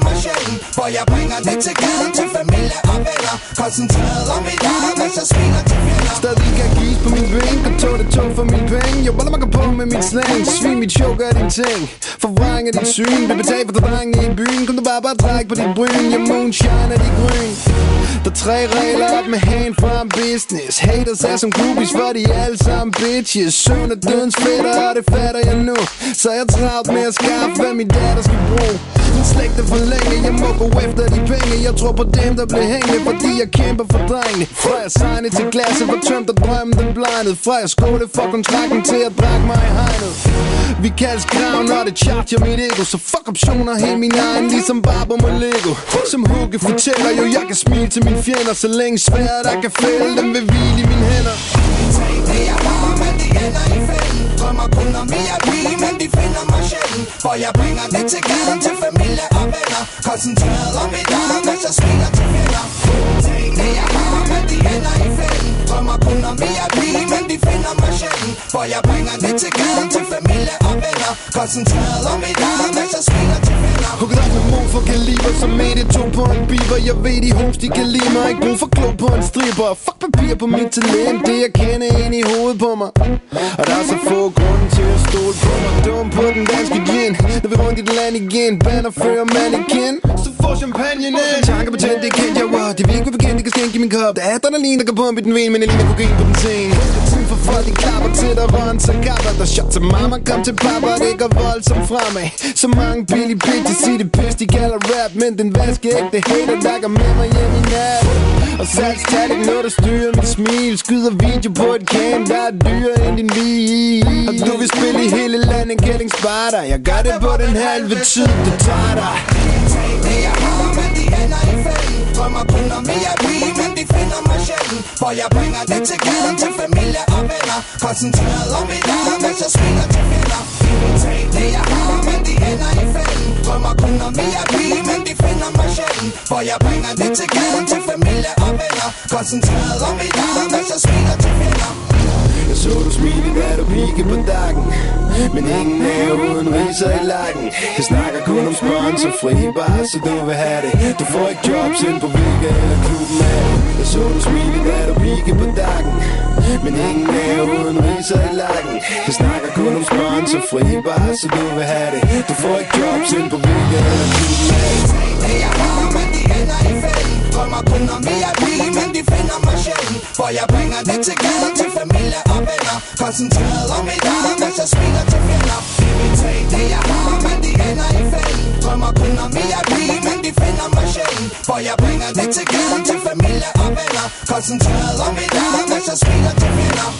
U: for jeg bringer det til gaden til familie og venner. Koncentreret om mit arm, mens jeg smiler til fjender
M: Stadig kan gives på min bænk Og tog det tog for min penge. Jeg baller mig på med min slang. Svin mit show gør din ting. Forvrang af dit syn. Vi betaler for drenge i byen? Kom du bare bare træk på dit bryn. Jeg moonshine er de grøn der er tre regler op med hand from business. Haters er som groupies, for de er alle sammen bitches. Søvn er dødens fætter, og det fatter jeg nu. Så jeg travlt med at skaffe, hvad min datter skal bruge. Min slægt er for længe, jeg må gå efter de penge. Jeg tror på dem, der blev hængende, fordi jeg kæmper for drengene. Fra jeg signede til glasset, var tømt og drømmen den blindede Fra jeg skåle for kontrakten til at drak mig i hegnet. Vi kaldes graven, og det charger mit ego. Så fuck optioner, helt min egen, ligesom Barbo med Lego. Som Hugge fortæller jo, jeg kan smile til mine fjender. Så længe sværet der kan fælde dem vil hvile i mine hænder.
U: Tag Det jeg har, men det ender i fælden. Drømmer kun om mere lige, men de finder mig for jeg bringer det til gaden til familie og venner. Koncentreret om mit arm, mens jeg smiler til fjender. Det jeg har, men de ender i fælden. Drømmer kun om vi er lige, men de finder mig sjældent For jeg bringer det til gaden til familie og venner Koncentreret om mit arm, mens jeg smiler til fjender
M: Hugget op med mor for kaliber Som med det to på en beaver Jeg ved de homes de kan lide mig Ikke brug for klog på en striber Fuck papir på mit talent Det jeg kender ind i hovedet på mig Og der er så få grunde til at stole på mig Dum på den danske gin Når vi rundt i det land igen Banner fører mannequin. Så får champagne ind Tanker på tænd, det kendt jeg wow Det vil ikke bekendt, det kan skænke min kop Der er adrenalin, der går på mit ven Men jeg ligner kokain på den scene. Tid for folk, de klapper til dig run Så kapper der shot til mamma Kom til papa, det går voldsomt fremad. Så mange billige bitches siger det pis De kalder rap, men den vaske ægte hater Der går med mig hjem i nat. Og salgstal ikke noget, der styrer mit smil. Skyder video på et cam, der er dyrere end din bil. Og du vil spille i hele landet, getting sparter Jeg gør det på den halve tid, det tager dig.
U: Det jeg har, men de ender i fælden. Drømmer kun om mere pige men de finder mig sjældent For jeg bringer det til gaden til familie og venner Koncentreret om mit arm, mens jeg smiler til fjender De vil tage Det jeg har, men de ender i fælden Drømmer kun om mere pige, men de finder mig sjældent For jeg bringer det til gaden til familie og venner Koncentreret om mit arm, mens jeg smiler til fjender
M: jeg så du smile, da du pigge på dagen Men ingen er uden riser i lakken. Jeg snakker kun om sponsorfri bare så du vil have det. Du får ikke jobs ind på Vega eller klubben af. Det Jeg så du smile, da du pigge på dagen Men ingen er uden riser i lakken. Jeg snakker kun om sponsorfri bare så du vil have det. Du får ikke jobs ind på Vega eller klubben af. det
U: hænder i fælden Kommer kun når vi er pige, men de finder mig sjældent For jeg bringer det til gader, til familie og venner Koncentreret om mit eget, mens jeg smiler til fjender De vil tage det jeg har, men de ender i fælden Kommer kun når vi er pige, men de finder mig sjældent For jeg bringer det til gader, til familie og venner Koncentreret om mit eget, mens jeg smiler til fjender